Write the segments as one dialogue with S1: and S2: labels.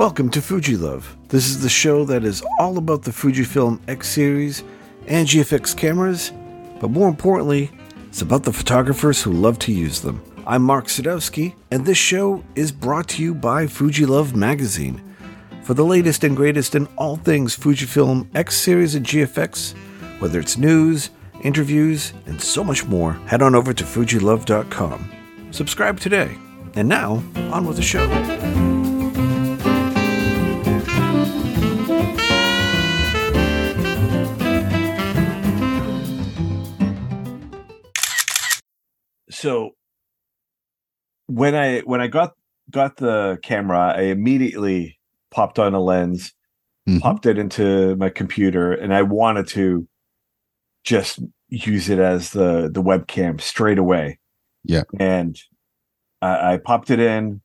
S1: Welcome to Fuji Love. This is the show that is all about the Fujifilm X series and GFX cameras, but more importantly, it's about the photographers who love to use them. I'm Mark Sadowski, and this show is brought to you by Fuji Love magazine. For the latest and greatest in all things Fujifilm X series and GFX, whether it's news, interviews, and so much more, head on over to fujilove.com. Subscribe today. And now, on with the show. So when I when I got got the camera, I immediately popped on a lens,
S2: Mhm.
S1: popped it into my computer, and I wanted to just use it as the the webcam straight away.
S2: Yeah.
S1: and I, I popped it in,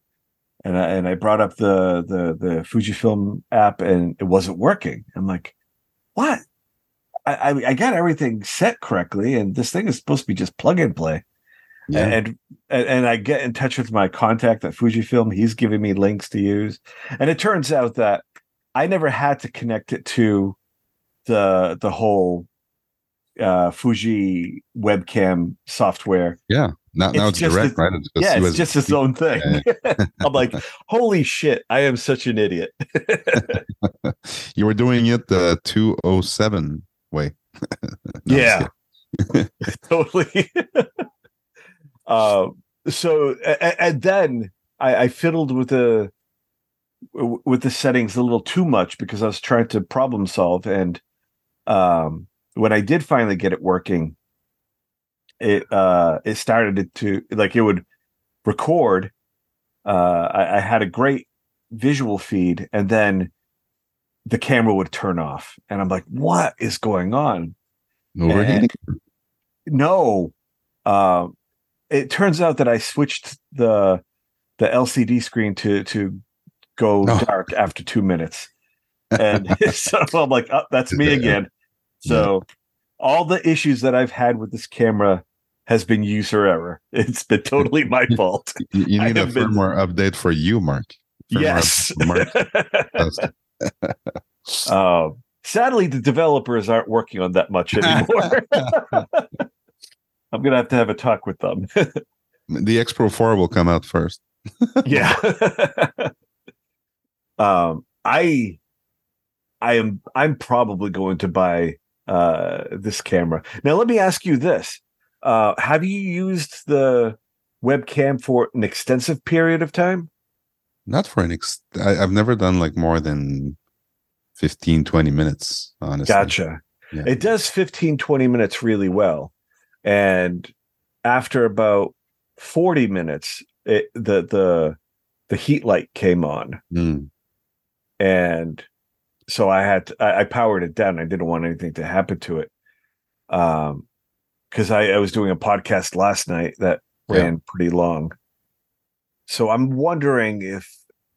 S1: and I, and I brought up the the the Fujifilm app, and it wasn't working. I'm like, what? I I got everything set correctly, and this thing is supposed to be just plug and play
S2: Yeah.
S1: and, and and I get in touch with my contact at Fujifilm. He's giving me links to use, and it turns out that I never had to connect it to the the whole uh, Fuji webcam software.
S2: yeah. Now, now
S1: it's
S2: it's
S1: just
S2: direct,
S1: a-
S2: right? It's
S1: yeah, it's
S2: USB.
S1: just its own thing. I'm like, holy shit! I am such an idiot.
S2: You were doing it the 207 way. No,
S1: yeah, totally. Um, so and, and then I, I fiddled with the with the settings a little too much because I was trying to problem solve, and um, when I did finally get it working, it uh, it started to like it would record. Uh, I, I had a great visual feed, and then the camera would turn off, and I'm like, "What is going on?"
S2: Overheating.
S1: no um it turns out that i switched the the lcd screen to to go
S2: Oh.
S1: dark after two minutes. And so i'm like oh, that's me again. So all the issues that i've had with this camera has been user error. It's been totally my fault.
S2: You, you need a
S1: have been-
S2: firmware update for you, Mark. Firmware
S1: yes.
S2: Mark.
S1: um sadly the developers aren't working on that much anymore i'm gonna have to have a talk with them
S2: the X Pro 4 will come out first.
S1: yeah um i i am i'm probably going to buy uh this camera now let me ask you this uh have you used the webcam for an extensive period of time
S2: Not for an ex. I, I've never done like more than 15, 20 minutes, honestly.
S1: gotcha
S2: Yeah.
S1: it does 15 20 minutes really well and after about 40 minutes it the the the heat light came on
S2: Mm,
S1: and so I had to, I, I powered it down. I didn't want anything to happen to it, um, because I, I was doing a podcast last night that
S2: Yeah.
S1: ran pretty long. So I'm wondering if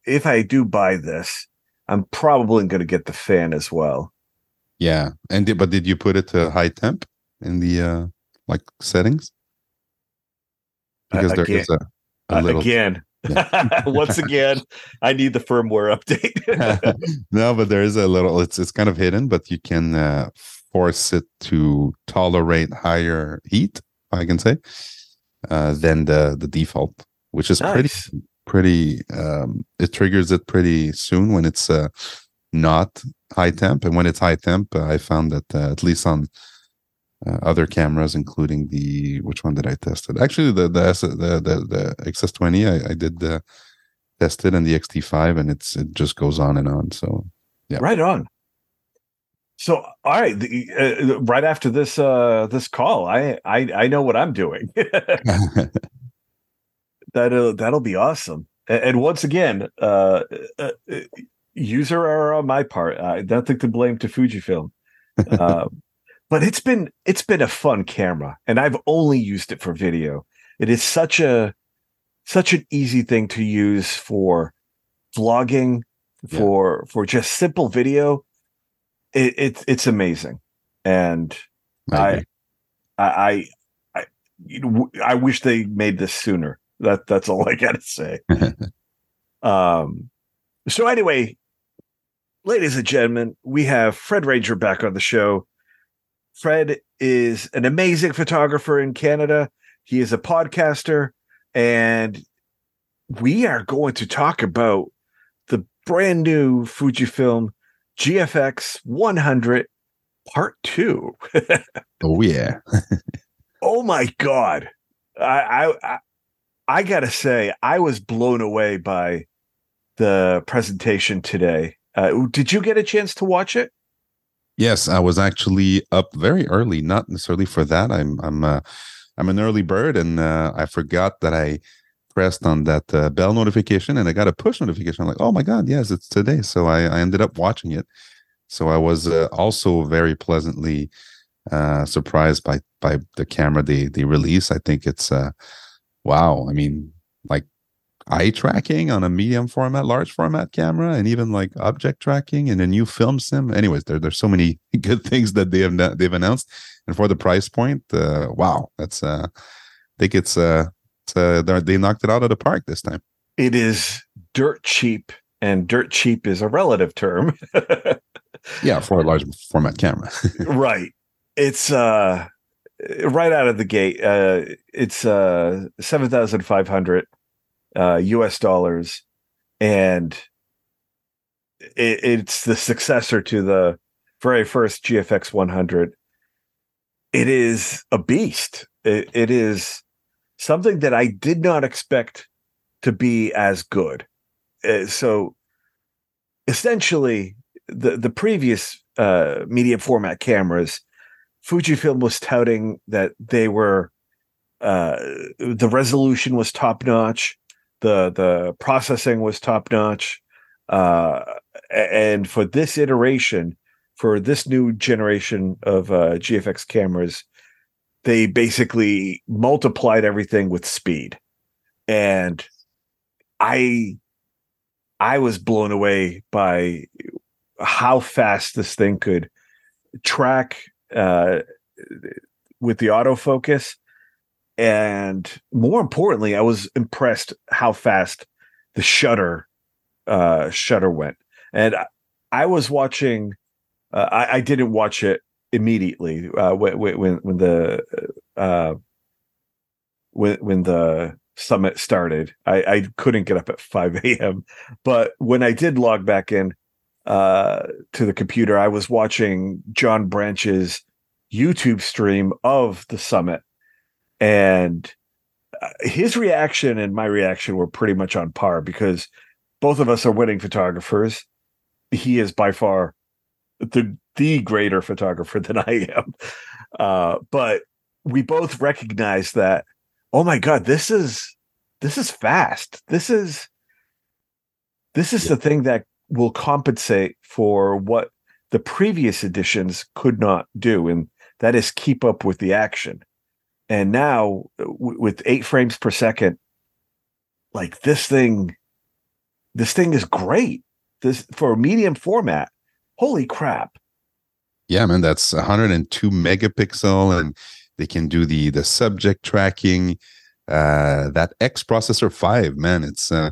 S1: if I do buy this, I'm probably going to get the fan as well.
S2: yeah. And did, but did you put it to high temp in the uh like settings? Because there
S1: again,
S2: is a, a
S1: Uh,
S2: little
S1: again, once again, I need the firmware update.
S2: no, but there is a little. It's it's kind of hidden, but you can uh, force it to tolerate higher heat. I can say uh, than the the default, which is pretty pretty. Um, it triggers it pretty soon when it's uh, not high temp, and when it's high temp, uh, I found that uh, at least on uh, other cameras, including the which one did I test it? Actually, the the the the, the XS20, I, I did uh, test it, and the XT5, and it's it just goes on and on. So Yeah.
S1: Right on. So, all right, the, uh, right after this uh this call, I I I know what I'm doing. that'll that'll be awesome. And, and once again, uh, uh, uh, user error on my part. I don't think to blame to Fujifilm. But it's been it's been a fun camera, and I've only used it for video. It is such a such an easy thing to use for vlogging,
S2: Yeah.
S1: for for just simple video. It, it's it's amazing, and I. I, I, I, you know, I wish they made this sooner. That that's all I gotta say. um, So anyway, ladies and gentlemen, we have Fred Ranger back on the show. Fred is an amazing photographer in Canada. He is a podcaster, and we are going to talk about the brand new Fujifilm GFX 100 Part 2.
S2: oh, yeah.
S1: oh, my God. I, I, I got to say, I was blown away by the presentation today. Uh, did you get a chance to watch it?
S2: Yes, I was actually up very early, not necessarily for that. I'm I'm uh, I'm an early bird, and uh, I forgot that I pressed on that uh, bell notification, and I got a push notification. I'm like, oh my god, yes, it's today. So I, I ended up watching it. So I was uh, also very pleasantly uh, surprised by by the camera they they release. I think it's uh, wow. I mean, like eye tracking on a medium format, large format camera, and even like object tracking and a new film sim. Anyways, there, there's so many good things that they have they've announced, and for the price point, uh, wow, that's uh, I think it's uh, it's uh, they knocked it out of the park this time.
S1: It is dirt cheap, and dirt cheap is a relative term.
S2: yeah, for a large format camera,
S1: right? It's uh right out of the gate. Uh, it's uh seven thousand five hundred uh, U.S. dollars, and it, it's the successor to the very first GFX 100. It is a beast. It, it is something that I did not expect to be as good. Uh, so, essentially, the the previous uh, medium format cameras, Fujifilm was touting that they were uh, the resolution was top notch the the processing was top notch uh, and for this iteration for this new generation of uh, gfx cameras they basically multiplied everything with speed. And i i was blown away by how fast this thing could track uh, with the autofocus and more importantly, I was impressed how fast the shutter uh, shutter went. And I, I was watching. Uh, I, I, didn't watch it immediately uh, when, when when the uh, when when the summit started. I, I couldn't get up at five a.m. But when I did log back in uh, to the computer, I was watching John Branch's YouTube stream of the summit and uh, his reaction and my reaction were pretty much on par because both of us are winning photographers. He is by far the the greater photographer than I am. Uh, but we both recognize that, oh my God, this is this is fast. This is this is yeah. the thing that will compensate for what the previous editions could not do, and that is keep up with the action and now w- with eight frames per second like this thing this thing is great. This for a medium format holy crap.
S2: Yeah man that's 102 megapixel and they can do the the subject tracking uh that x processor 5 man it's uh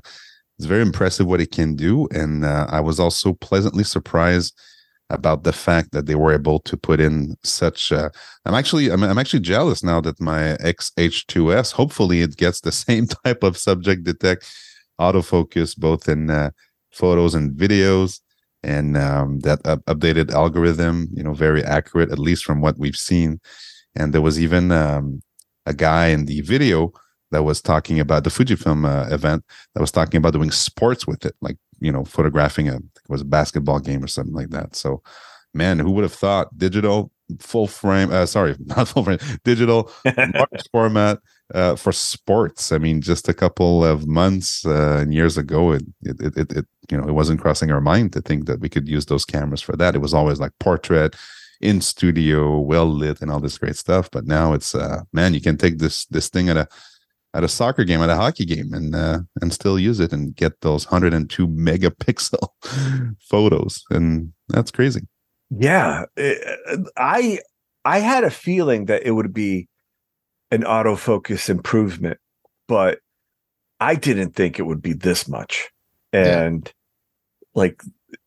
S2: it's very impressive what it can do. And uh, i was also pleasantly surprised about the fact that they were able to put in such uh, i'm actually I'm, I'm actually jealous now that my xh2s hopefully it gets the same type of subject detect autofocus both in uh, photos and videos and um, that updated algorithm you know very accurate at least from what we've seen. And there was even um, a guy in the video that was talking about the Fujifilm uh, event that was talking about doing sports with it, like you know, photographing a was a basketball game or something like that. So, man, who would have thought digital full frame? Uh, sorry, not full frame, digital large format uh, for sports. I mean, just a couple of months uh, and years ago, it, it it it you know it wasn't crossing our mind to think that we could use those cameras for that. It was always like portrait in studio, well lit, and all this great stuff. But now it's uh, man, you can take this this thing at a at a soccer game, at a hockey game, and uh, and still use it and get those 102 megapixel photos, and that's crazy.
S1: Yeah, it, I I had a feeling that it would be an autofocus improvement, but I didn't think it would be this much. And like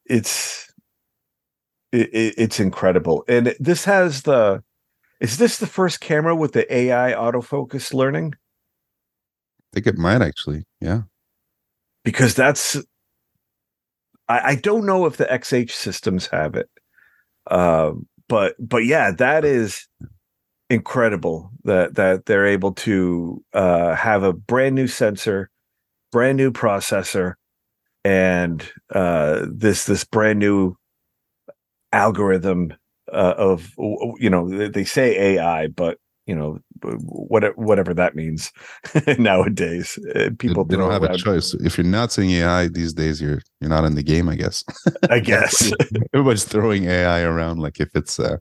S1: it's it, it's incredible and this has the is this the first camera with the ai autofocus learning
S2: think it might actually. Yeah.
S1: Because that's i, I don't know if the xh systems have it. Um but but yeah that is incredible that that they're able to uh have a brand new sensor brand new processor and uh, this this brand new algorithm uh, of you know they say AI, but you know whatever whatever that means nowadays. Uh, people
S2: they, they don't have around. a choice. If you're not saying AI these days, you're you're not in the game. I guess.
S1: I guess
S2: everybody's throwing AI around like if it's uh,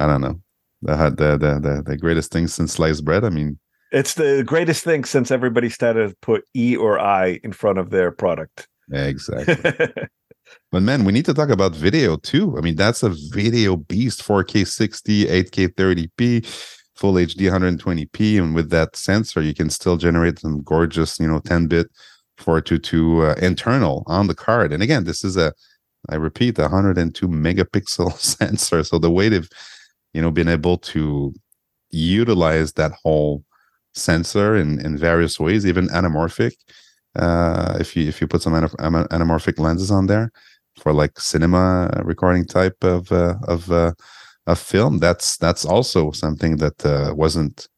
S2: I don't know the the the the, the greatest thing since sliced bread. I mean,
S1: it's the greatest thing since everybody started to put E or I in front of their product.
S2: Exactly. but man, we need to talk about video too. I mean, that's a video beast 4K 60, 8K 30p, full HD 120p. And with that sensor, you can still generate some gorgeous, you know, 10 bit 422 uh, internal on the card. And again, this is a, I repeat, 102 megapixel sensor. So the way they've, you know, been able to utilize that whole sensor in, in various ways, even anamorphic. Uh, if you if you put some anamorphic lenses on there for like cinema recording type of uh, of of film, that's that's also something that uh, wasn't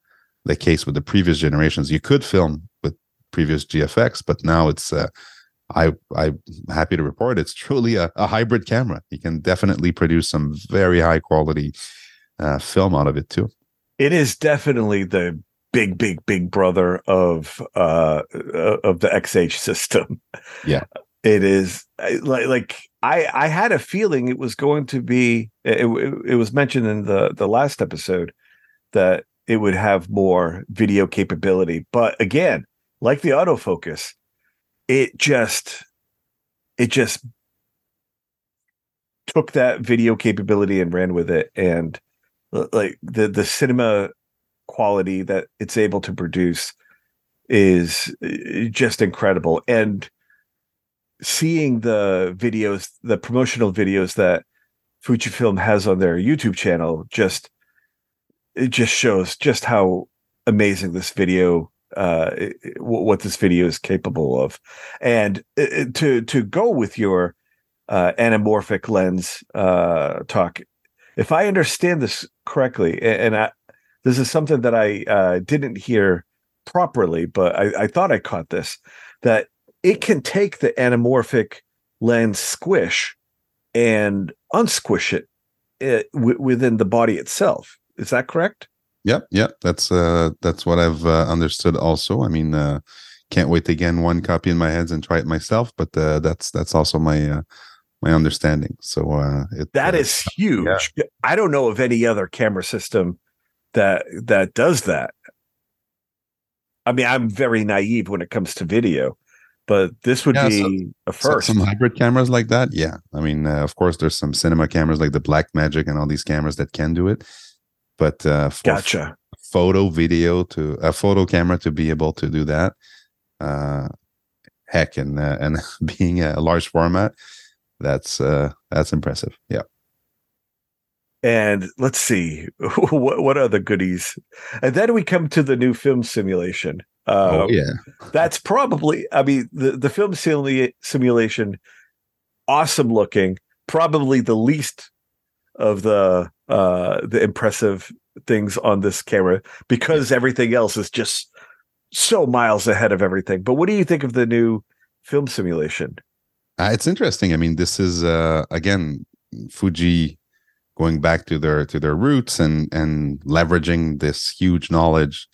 S2: the case with the previous generations. You could film with previous GFX, but now it's uh, I I'm happy to report it's truly a, a, hybrid camera. You can definitely produce some very high quality uh, film out of it too.
S1: It is definitely the big, big, big brother of uh, uh of the XH system.
S2: Yeah,
S1: it is like like I I had a feeling it was going to be. It, it, it was mentioned in the the last episode that it would have more video capability, but again, like the autofocus, it just it just took that video capability and ran with it and like the the cinema quality that it's able to produce is uh, just incredible. And seeing the videos, the promotional videos that Fujifilm has on their YouTube channel, just it just shows just how amazing this video uh what this video is capable of. And uh, to to go with your uh anamorphic lens uh talk if i understand this correctly and i this is something that I uh, didn't hear properly, but I, I thought I caught this that it can take the anamorphic lens squish and unsquish it, it uh, w- within the body itself. Is that correct?
S2: Yep, yep. That's uh, that's what I've uh, understood. Also, I mean, uh, can't wait to get one copy in my hands and try it myself. But uh, that's that's also my uh, my understanding. So uh,
S1: it, that uh, is huge. Yeah. I don't know of any other camera system that that does that. I mean, I'm very naive when it comes to video, but this would yeah, be so, a first.
S2: So some hybrid cameras like that, yeah. I mean, uh, of course, there's some cinema cameras like the Blackmagic and all these cameras that can do it, but uh, for
S1: gotcha.
S2: photo, video to a photo camera to be able to do that, uh, heck, and uh, and being a large format, that's uh, that's impressive. Yeah
S1: and let's see what what other goodies and then we come to the new film simulation
S2: oh um, yeah.
S1: that's probably i mean the, the film simula- simulation awesome looking probably the least of the uh the impressive things on this camera because everything else is just so miles ahead of everything. But what do you think of the new film simulation?
S2: Uh, it's interesting. I mean this is uh again fuji going back to their to their roots and and leveraging this huge knowledge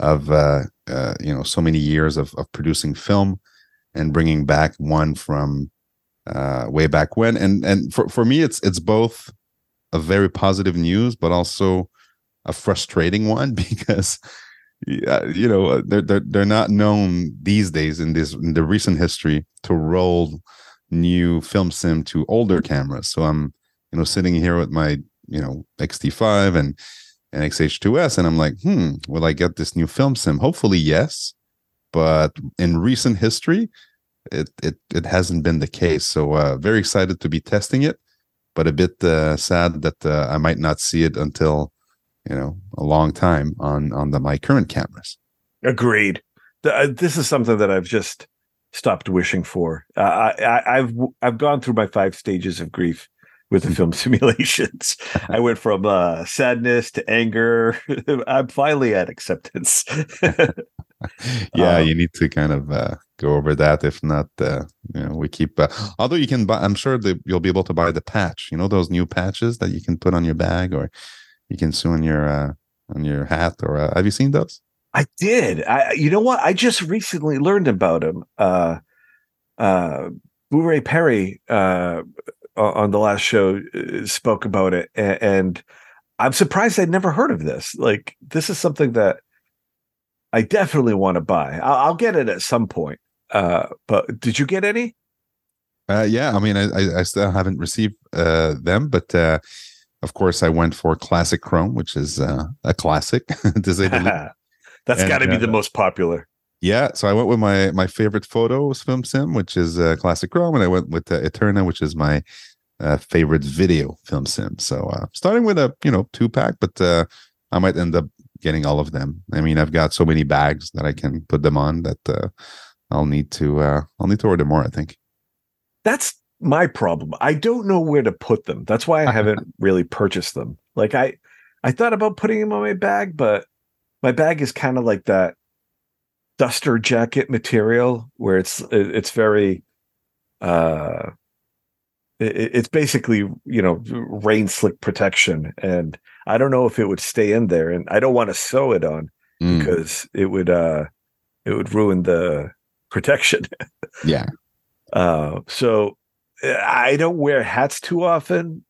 S2: of uh, uh, you know so many years of, of producing film and bringing back one from uh, way back when. And and for, for me it's it's both a very positive news but also a frustrating one because you know they're, they're they're not known these days in this in the recent history to roll new film sim to older cameras. So i'm you know, sitting here with my, you know, XT5 and, and XH2S, and I'm like, hmm, will I get this new film sim? Hopefully, yes. But in recent history, it it it hasn't been the case. So uh, very excited to be testing it, but a bit uh, sad that uh, I might not see it until you know a long time on on the my current cameras.
S1: Agreed. The, uh, this is something that I've just stopped wishing for. Uh, I, have I've gone through my five stages of grief with the film simulations. I went from uh, sadness to anger. I'm finally at acceptance.
S2: yeah, um, you need to kind of uh, go over that. If not, uh, you know, we keep. Uh, although you can buy, I'm sure that you'll be able to buy the patch. You know those new patches that you can put on your bag, or you can sew on your uh, on your hat. Or uh, have you seen those?
S1: I did. I, you know what? I just recently learned about him. Uh, uh, Boo Perry uh, on the last show uh, spoke about it, and, and I'm surprised I'd never heard of this. Like, this is something that I definitely want to buy. I'll, I'll, get it at some point. Uh, but did you get any?
S2: Uh, yeah, I mean, I, I still haven't received uh, them, but uh, of course, I went for classic Chrome, which is uh, a classic to say the
S1: That's got to be the uh, most popular.
S2: Yeah, so I went with my my favorite photos film sim, which is uh, classic Chrome, and I went with uh, Eterna, which is my uh, favorite video film sim. So uh, starting with a you know two pack, but uh, I might end up getting all of them. I mean, I've got so many bags that I can put them on that uh, I'll need to uh, I'll need to order more. I think
S1: that's my problem. I don't know where to put them. That's why I haven't really purchased them. Like I I thought about putting them on my bag, but my bag is kind of like that duster jacket material where it's it's very uh it's basically you know rain slick protection and i don't know if it would stay in there and i don't want to sew it on mm. because it would uh it would ruin the protection
S2: yeah
S1: uh so i don't wear hats too often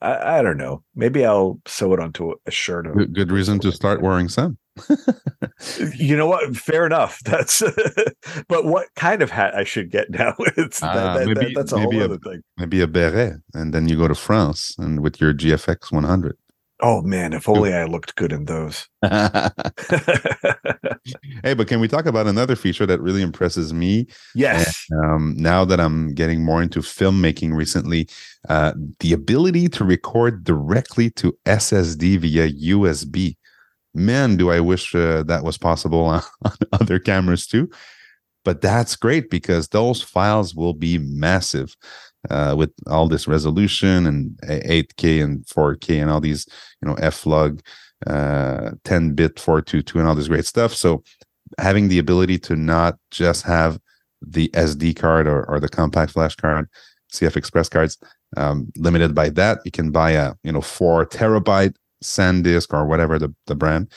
S1: I, I, don't know. Maybe I'll sew it onto a shirt.
S2: Good, good reason to start wearing some
S1: you know what? Fair enough. That's but what kind of hat I should get now? It's uh, that, maybe, that, that's a whole other thing.
S2: Maybe a beret, and then you go to France and with your GFX 100.
S1: Oh man, if only I looked good in those.
S2: hey, but can we talk about another feature that really impresses me?
S1: Yes.
S2: And, um, now that I'm getting more into filmmaking recently, uh, the ability to record directly to SSD via USB man, do I wish uh, that was possible on, on other cameras too. But that's great because those files will be massive uh, with all this resolution and 8K and 4K and all these, you know, F-Log, uh, 10 bit 422 and all this great stuff. So having the ability to not just have the SD card or, or the compact flash card, CF Express cards, um, limited by that, you can buy a you know four terabyte SanDisk or whatever the, the brand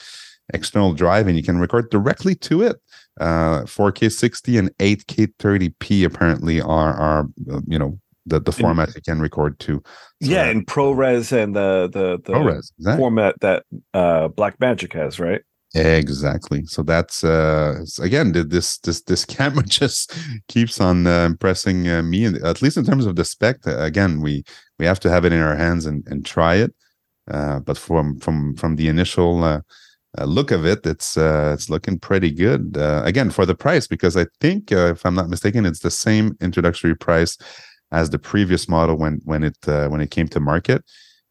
S2: external drive and you can record directly to it. Uh, 4K 60 and 8K 30p apparently are are uh, you know the the format you can record to.
S1: So yeah, and ProRes and the the the ProRes, exactly. format that uh Blackmagic has, right?
S2: Exactly. So that's uh again this this this camera just keeps on uh, impressing uh, me, at least in terms of the spec. Again, we we have to have it in our hands and and try it. Uh, but from from from the initial uh, uh, look of it, it's uh, it's looking pretty good. Again, for the price, because I think, if I'm not mistaken, it's the same introductory price as the previous model when when it when it came to market.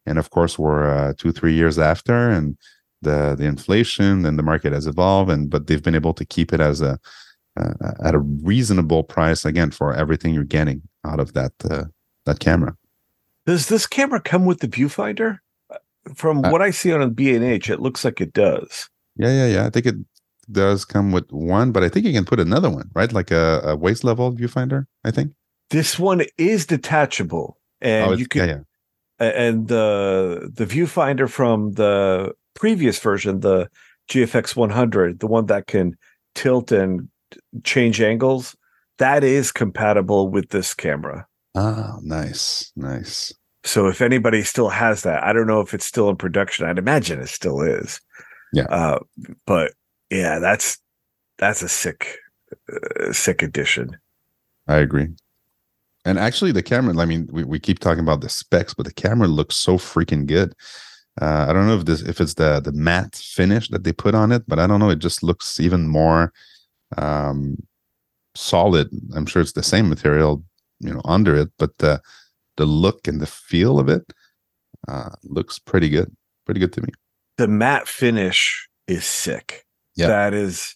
S2: And of course, we're two three years after, and the the inflation and the market has evolved, and but they've been able to keep it as a at a reasonable price again for everything you're getting out of that that camera.
S1: Does this camera come with the viewfinder? From uh, what I see on a B&H, it looks like it does.
S2: Yeah, yeah, yeah. I think it does come with one, but I think you can put another one, right? Like a, a waist level viewfinder, I think.
S1: This one is detachable. And oh, you can yeah, yeah. and the the viewfinder from the previous version, the GFX 100, the one that can tilt and change angles, that is compatible with this camera.
S2: Ah, nice, nice.
S1: So if anybody still has that, I don't know if it's still in production. I'd imagine it still is.
S2: Yeah. Uh,
S1: but yeah, that's that's a sick uh, sick addition.
S2: I agree. And actually, the camera. I mean, we, we keep talking about the specs, but the camera looks so freaking good. Uh, I don't know if this if it's the the matte finish that they put on it, but I don't know. It just looks even more um, solid. I'm sure it's the same material, you know, under it, but the the look and the feel of it uh, looks pretty good. Pretty good to me.
S1: The matte finish is sick.
S2: Yeah.
S1: That is,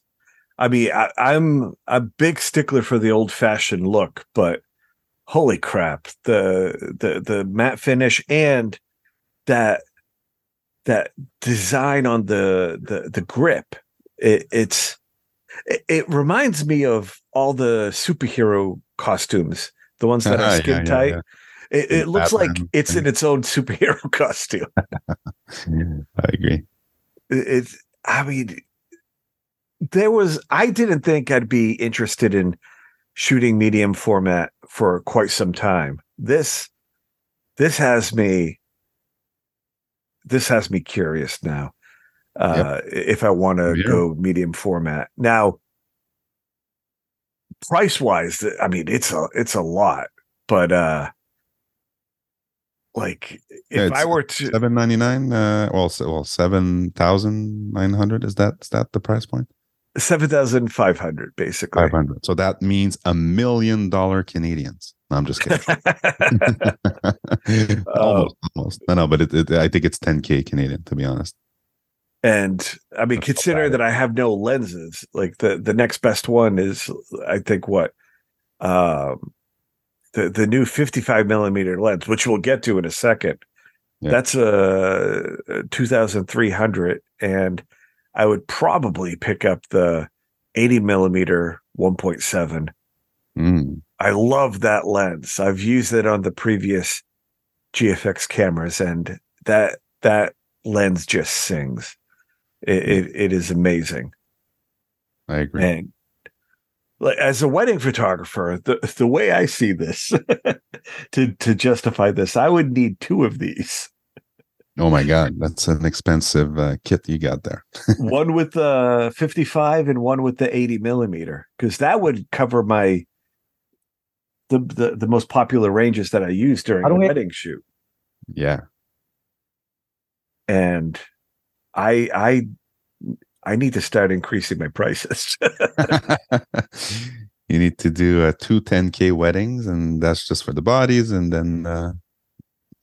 S1: I mean, I, I'm a big stickler for the old fashioned look, but holy crap, the the the matte finish and that that design on the the the grip, it, it's it, it reminds me of all the superhero costumes, the ones that are
S2: Yeah,
S1: skin
S2: yeah,
S1: tight.
S2: yeah.
S1: It, it looks like it's in its own superhero costume.
S2: I agree.
S1: It- It's, I mean, there was, I didn't think I'd be interested in shooting medium format for quite some time. This, this has me, this has me curious now. Uh, if I want to
S2: Yeah.
S1: go medium format now, price wise, I mean, it's a, it's a lot, but, uh, like
S2: Yeah,
S1: if I were to,
S2: Seven ninety nine. Uh, well, se- well, seven thousand nine hundred. Is that is that the price point?
S1: seven thousand five hundred basically.
S2: Five hundred. So that means a million dollar Canadians. No, I'm just kidding. almost, almost. No, no, but it, it, I think it's 10k Canadian to be honest.
S1: And I mean,
S2: That's not
S1: considering that I have no lenses, like the the next best one is, I think what, um, the the new fifty five millimeter lens, which we'll get to in a second.
S2: Yeah.
S1: That's a two thousand three hundred, and I would probably pick up the eighty millimeter one point seven.
S2: Mm,
S1: I love that lens. I've used it on the previous GFX cameras, and that that lens just sings. It it, it is amazing.
S2: I agree.
S1: And as a wedding photographer, the the way I see this to to justify this, I would need two of these.
S2: Oh my god, that's an expensive uh, kit you got there.
S1: one with the 55 and one with the 80 millimeter, because that would cover my the, the the most popular ranges that I use during a
S2: we-
S1: wedding shoot.
S2: Yeah.
S1: and I I I need to start increasing my prices.
S2: you need to do uh, two 10k weddings, and that's just for the bodies, and then uh,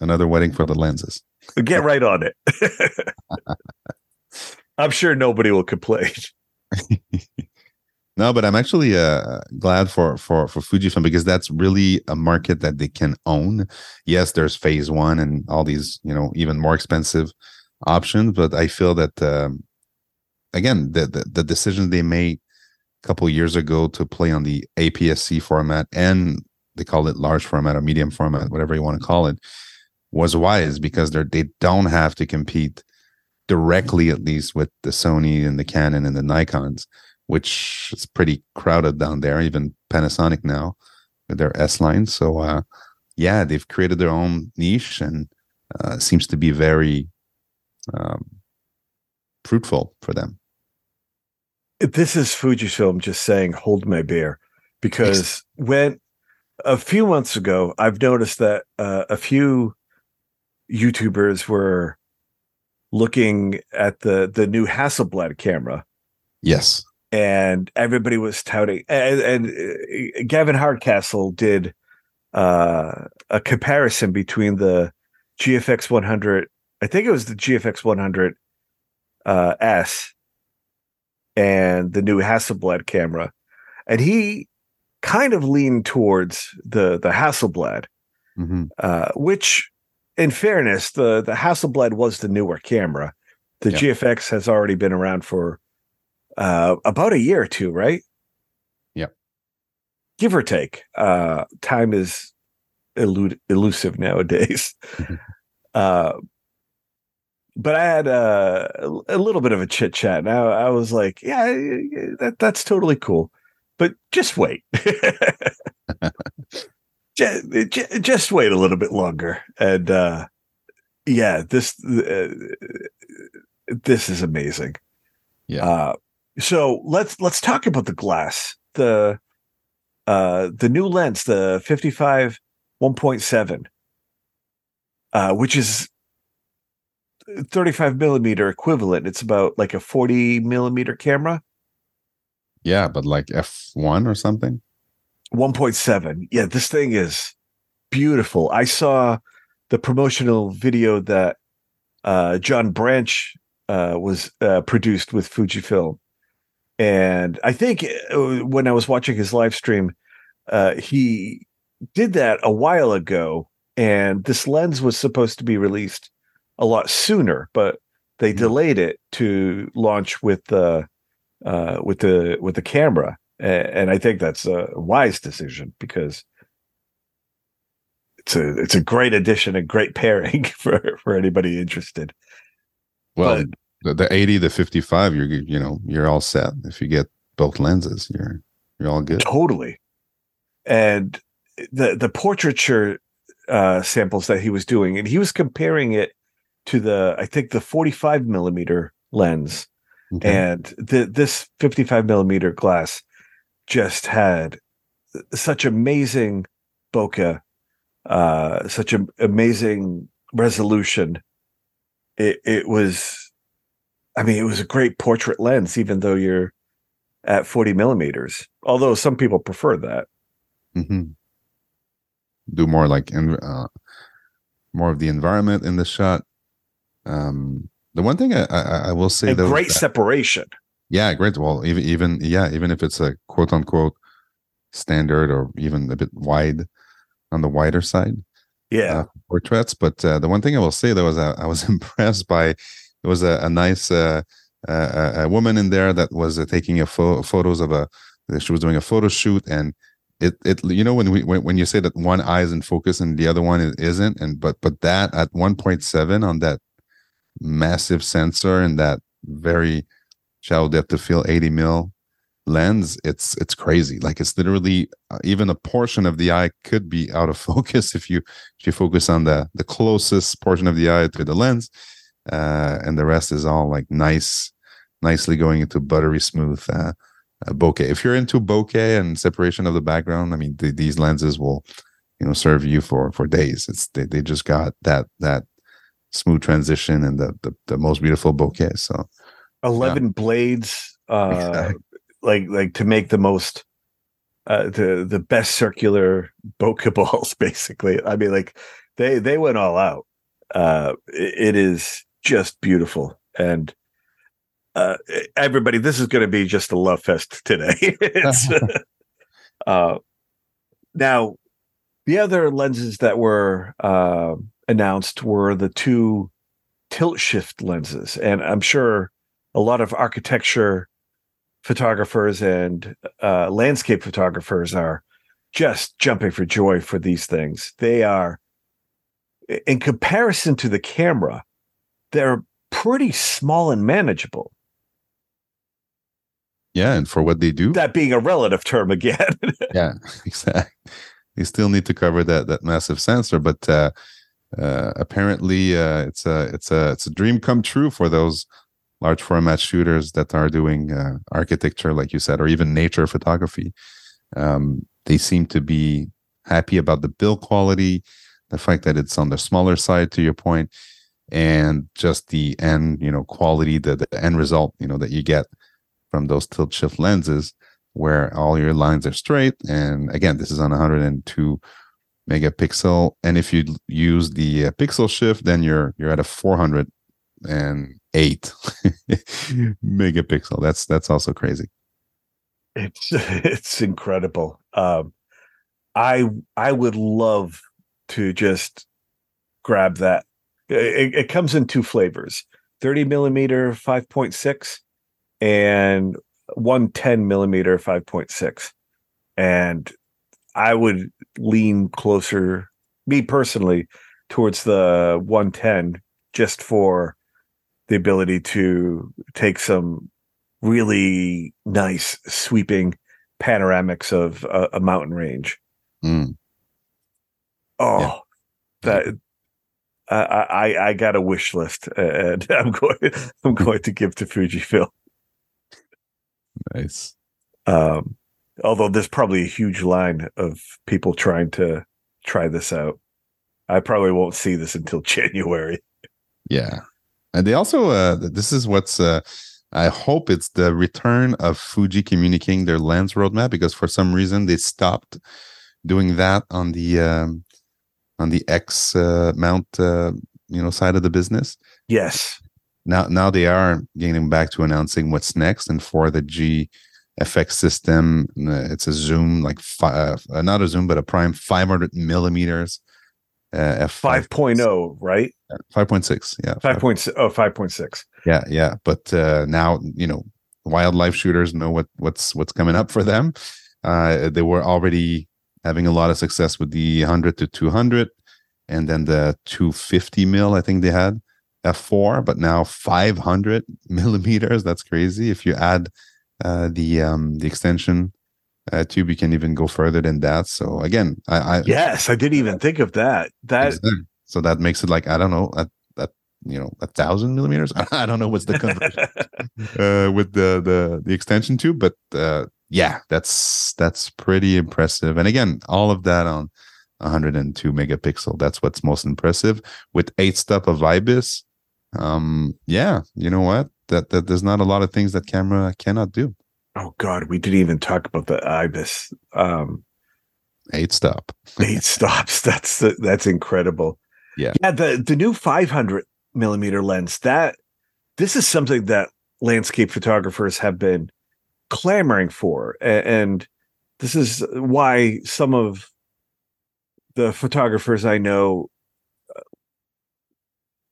S2: another wedding for the lenses.
S1: Get right on it. I'm sure nobody will complain.
S2: No, but I'm actually uh, glad for for for Fujifilm because that's really a market that they can own. Yes, there's phase one and all these, you know, even more expensive options, but I feel that um, again, the, the the decision they made a couple years ago to play on the APS-C format and they call it large format or medium format, whatever you want to call it, was wise because they're they don't have to compete directly, at least, with the Sony and the Canon and the Nikon's which is pretty crowded down there, even Panasonic now with their S line. So, uh, yeah, they've created their own niche and uh, seems to be very um, fruitful for them.
S1: This is Fujifilm just saying, hold my beer. Because when a few months ago, I've noticed that uh, a few YouTubers were looking at the the new Hasselblad camera
S2: Yes.
S1: and everybody was touting and, and uh, Gavin Hardcastle did uh, a comparison between the GFX 100 I think it was the GFX 100 uh, S and the new Hasselblad camera and he kind of leaned towards the the Hasselblad
S2: hmm
S1: uh, which in fairness the the Hasselblad was the newer camera the
S2: Yeah.
S1: GFX has already been around for uh, about a year or two, right?
S2: Yep.
S1: Give or take. Uh, time is elude- elusive nowadays.
S2: Mhm.
S1: uh, but I had uh, a little bit of a chit chat, and I, I was like, "Yeah, that that's totally cool, but just wait, just, just wait a little bit longer." And uh, yeah, this uh, this is amazing.
S2: Yeah.
S1: Uh, so let's let's talk about the glass. The uh the new lens, the 55 1.7, uh, which is 35 millimeter equivalent. It's about like a 40 millimeter camera.
S2: Yeah, but like f1 or something.
S1: 1.7. Yeah, this thing is beautiful. I saw the promotional video that uh, John Branch uh, was uh, produced with Fujifilm. And I think uh, when I was watching his live stream, uh, he did that a while ago. And this lens was supposed to be released a lot sooner, but they mm-hmm. delayed it to launch with the uh, with the with the camera. And I think that's a wise decision because it's a it's a great addition, a great pairing for for anybody interested.
S2: Well, but, the, the 80, the 55, you're you know, you're all set. If you get both lenses, you're you're all good.
S1: Totally. And the the portraiture uh samples that he was doing, and he was comparing it to the I think the 45 millimeter lens. Okay. And the, this 55 millimeter glass just had such amazing bokeh uh, such an amazing resolution. It it was, I mean, it was a great portrait lens, even though you're at 40 millimeters. Although some people prefer that.
S2: Mm-hmm. Do more like in uh, more of the environment in the shot. Um, the one thing I, I, I will say,
S1: though, great that, separation.
S2: Yeah, great. Well, even even yeah, even if it's a quote unquote standard or even a bit wide, on the wider side.
S1: Yeah, uh,
S2: portraits. But uh, the one thing I will say though is I, I was impressed by there was a, a nice uh, a woman in there that was uh, taking a fo- photos of a she was doing a photo shoot and it it you know when we when, when you say that one eye is in focus and the other one isn't and but but that at 1.7 on that massive sensor and that very shallow depth of field 80 mil lens it's it's crazy. Like it's literally uh, even a portion of the eye could be out of focus if you if you focus on the the closest portion of the eye to the lens uh and the rest is all like nice nicely going into buttery smooth uh, uh bokeh. If you're into bokeh and separation of the background i mean th- these lenses will you know serve you for for days. It's they, they just got that that smooth transition and the the, the most beautiful bokeh. so.
S1: 11 yeah. blades uh like like to make the most uh the the best circular bokeh balls basically. I mean like they they went all out. Uh it, it is just beautiful. And uh everybody this is going to be just a love fest today. It's uh now the other lenses that were uh announced were the two tilt shift lenses and i'm sure a lot of architecture photographers and uh, landscape photographers are just jumping for joy for these things. They are, in comparison to the camera, they're pretty small and manageable.
S2: Yeah, and for what they do,
S1: that being a relative term again.
S2: yeah, exactly. You still need to cover that that massive sensor, but uh, uh, apparently, uh, it's a it's a it's a dream come true for those large format shooters that are doing uh, architecture, like you said, or even nature photography. Um, they seem to be happy about the build quality, the fact that it's on the smaller side, to your point, and just the end, you know, quality, the, the end result, you know, that you get from those tilt shift lenses, where all your lines are straight. And again, this is on 102 megapixel, and if you use the uh, pixel shift, then you're you're at a 408 megapixel. That's that's also crazy.
S1: It's it's incredible. Um, I I would love to just grab that. It, it comes in two flavors: thirty millimeter five point six and one ten millimeter five point six. And I would lean closer, me personally, towards the one ten just for the ability to take some really nice sweeping panoramics of a, a mountain range. Mm. Oh, yeah. that I, I I got a wish list, and I'm going I'm going to give to Fujifilm.
S2: Nice.
S1: Um, although there's probably a huge line of people trying to try this out. I probably won't see this until January.
S2: Yeah, and they also uh, this is what's uh, I hope it's the return of Fuji communicating their lens roadmap because for some reason they stopped doing that on the um, on the X uh, mount uh, you know side of the business.
S1: Yes.
S2: Now now they are getting back to announcing what's next, and for the G FX system, uh, it's a zoom like five, uh, not a zoom but a prime 500 millimeters. Uh,
S1: F5 5.0, right?
S2: 5.6, yeah.
S1: 5.6 oh 5.6.
S2: Yeah, yeah, but uh now, you know, wildlife shooters know what what's what's coming up for them. Uh they were already having a lot of success with the 100 to 200 and then the 250 mil I think they had f4 but now 500 millimeters that's crazy if you add uh, the um the extension uh, tube you can even go further than that. So again i, I
S1: yes i didn't even think of that. That
S2: so that makes it like i don't know at, at you know a thousand millimeters? I don't know what's the conversion uh, with the the the extension tube but uh yeah that's that's pretty impressive. And again all of that on 102 megapixel that's what's most impressive. With eight step of ibis um yeah you know what that that there's not a lot of things that camera cannot do.
S1: Oh god we didn't even talk about the ibis um
S2: eight stop.
S1: eight stops. That's that's incredible.
S2: Yeah.
S1: Yeah the the new 500 millimeter lens that this is something that landscape photographers have been clamoring for. And this is why some of the photographers i know uh,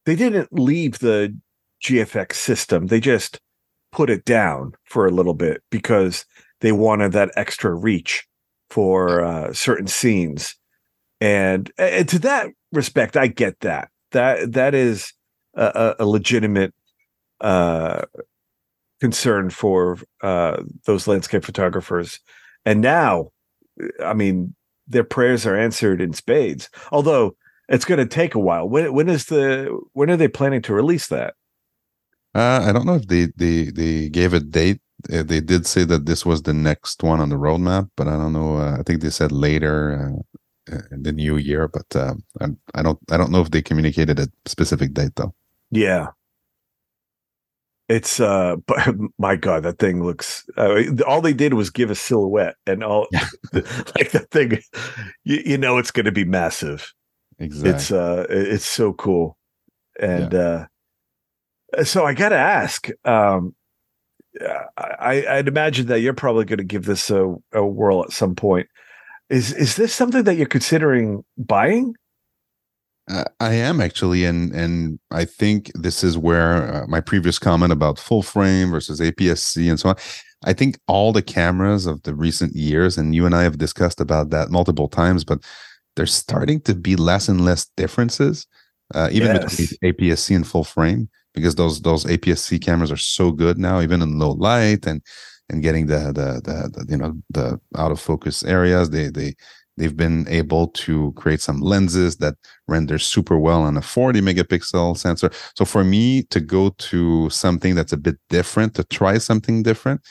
S1: they didn't leave the gfx system they just put it down for a little bit because they wanted that extra reach for uh, certain scenes. And, and to that respect i get that. That that is a, a legitimate uh, concern for uh, those landscape photographers. And now i mean their prayers are answered in spades. Although it's going to take a while. When when is the when are they planning to release that
S2: uh, I don't know if they they they gave a date. Uh, they did say that this was the next one on the roadmap, but I don't know. Uh, I think they said later uh, uh, in the new year, but uh, I, I don't I don't know if they communicated a specific date though.
S1: Yeah, it's uh, but my god, that thing looks. Uh, all they did was give a silhouette, and all yeah. like the thing, you, you know, it's going to be massive.
S2: Exactly.
S1: It's uh, it's so cool, and yeah. uh, so I got to ask. Um, I, I'd imagine that you're probably going to give this a, a whirl at some point. Is is this something that you're considering buying?
S2: Uh, I am actually, and and I think this is where uh, my previous comment about full frame versus APS-C and so on. I think all the cameras of the recent years, and you and I have discussed about that multiple times, but there's starting to be less and less differences, uh, even yes. between APS-C and full frame because those those APS-C cameras are so good now, even in low light and and getting the the the, the you know the out of focus areas. They they they've been able to create some lenses that render super well on a 40 megapixel sensor. So for me to go to something that's a bit different, to try something different,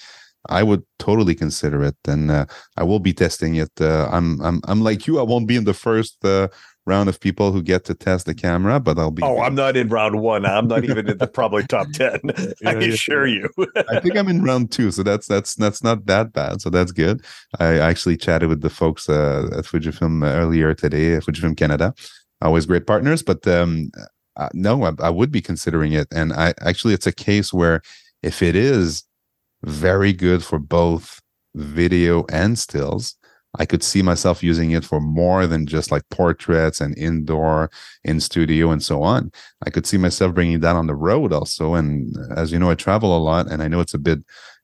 S2: I would totally consider it, and uh, I will be testing it. Uh, I'm I'm I'm like you. I won't be in the first uh, round of people who get to test the camera, but I'll be.
S1: Oh, I'm not in round one. I'm not even in the probably top ten. I assure you.
S2: I think I'm in round two, so that's that's that's not that bad. So that's good. I actually chatted with the folks uh, at Fujifilm earlier today, Fujifilm Canada. Always great partners, but um, uh, no, I, I would be considering it. And I actually, it's a case where if it is very good for both video and stills I could see myself using it for more than just like portraits and indoor, in studio, and so on. I could see myself bringing that on the road also. And as you know, I travel a lot, and I know it's a bit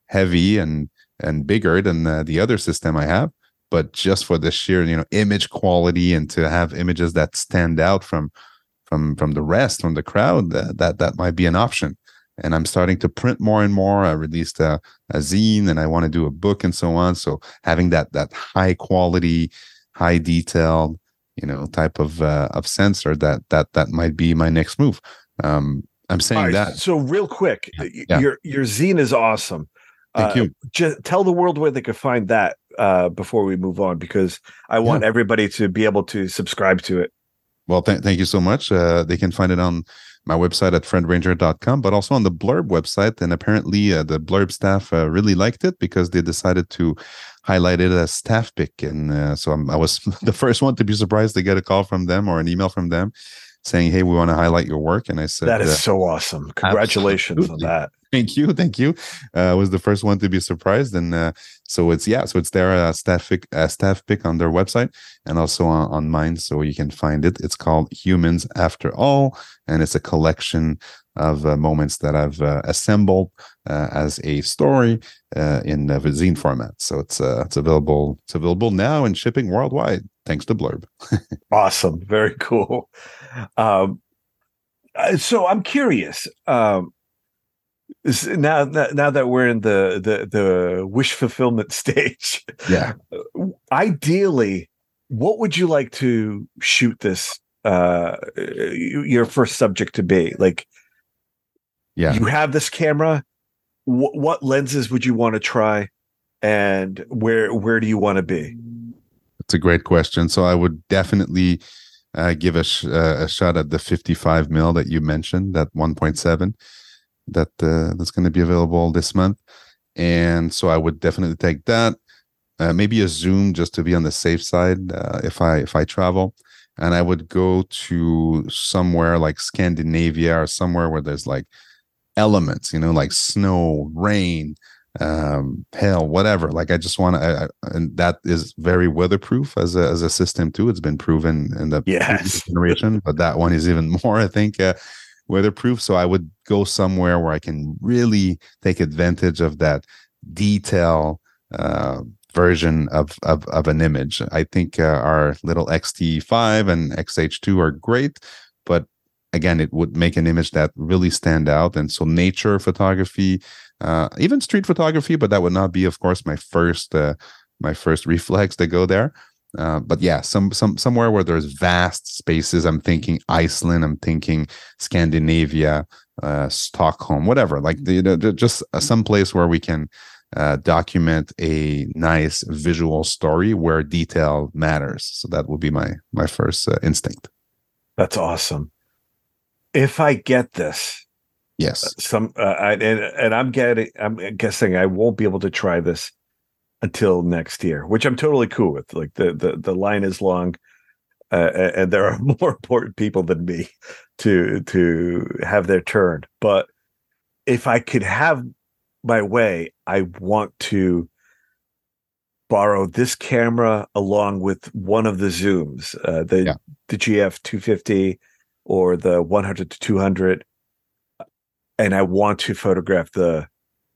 S2: heavy and and bigger than uh, the other system I have. But just for the sheer, you know, image quality and to have images that stand out from from from the rest, from the crowd, uh, that that might be an option and I'm starting to print more and more. I released a, a zine and I want to do a book and so on. So having that that high quality, high detailed, you know, type of uh, of sensor that that that might be my next move. Um, I'm saying right, that.
S1: So real quick, yeah. your your zine is awesome.
S2: Thank uh, you.
S1: Just tell the world where they could find that uh, before we move on, because I want yeah. everybody to be able to subscribe to it.
S2: Well, th- thank you so much. Uh, they can find it on my website at fredranger.com, but also on the Blurb website. And apparently, uh, the Blurb staff uh, really liked it because they decided to highlight it as staff pick. And uh, so I'm, i was the first one to be surprised to get a call from them or an email from them saying, "Hey, we want to highlight your work." And I said,
S1: "That is uh, so awesome! Congratulations absolutely. on that."
S2: Thank you, thank you. Uh, I was the first one to be surprised, and uh, so it's yeah, so it's there a uh, staff pick, a staff pick on their website and also on, on mine, so you can find it. It's called Humans After All, and it's a collection of uh, moments that I've uh, assembled uh, as a story uh, in a zine format. So it's uh, it's available it's available now and shipping worldwide thanks to Blurb.
S1: awesome, very cool. Um, uh, so I'm curious. Um, now, now that we're in the the the wish fulfillment stage,
S2: yeah.
S1: Ideally, what would you like to shoot this uh your first subject to be? Like,
S2: yeah,
S1: you have this camera. W- what lenses would you want to try, and where where do you want to be?
S2: It's a great question. So I would definitely uh, give a, sh- uh, a shot at the 55 mil that you mentioned, that 1.7 that uh, that's going to be available this month. And so I would definitely take that. Uh, maybe a zoom just to be on the safe side uh, if I if I travel. And I would go to somewhere like Scandinavia or somewhere where there's like elements, you know, like snow, rain, um hail whatever like i just want to and that is very weatherproof as a as a system too it's been proven in the
S1: yes.
S2: generation but that one is even more i think uh, weatherproof. So I would go somewhere where I can really take advantage of that detail uh, version of, of, of an image. I think uh, our little XT5 and XH2 are great, but again, it would make an image that really stand out. And so nature photography, uh, even street photography, but that would not be, of course, my first uh, my first reflex to go there. Uh, but yeah, some some somewhere where there's vast spaces. I'm thinking Iceland. I'm thinking Scandinavia, uh, Stockholm, whatever. Like the, the just uh, some place where we can uh, document a nice visual story where detail matters. So that would be my my first uh, instinct.
S1: That's awesome. If I get this,
S2: yes,
S1: some I, and, and I'm getting. I'm guessing I won't be able to try this until next year, which I'm totally cool with. Like the the the line is long, uh, and there are more important people than me to to have their turn. But if I could have my way, I want to borrow this camera along with one of the zooms, uh, the yeah. the GF 250 or the 100 to 200, and I want to photograph the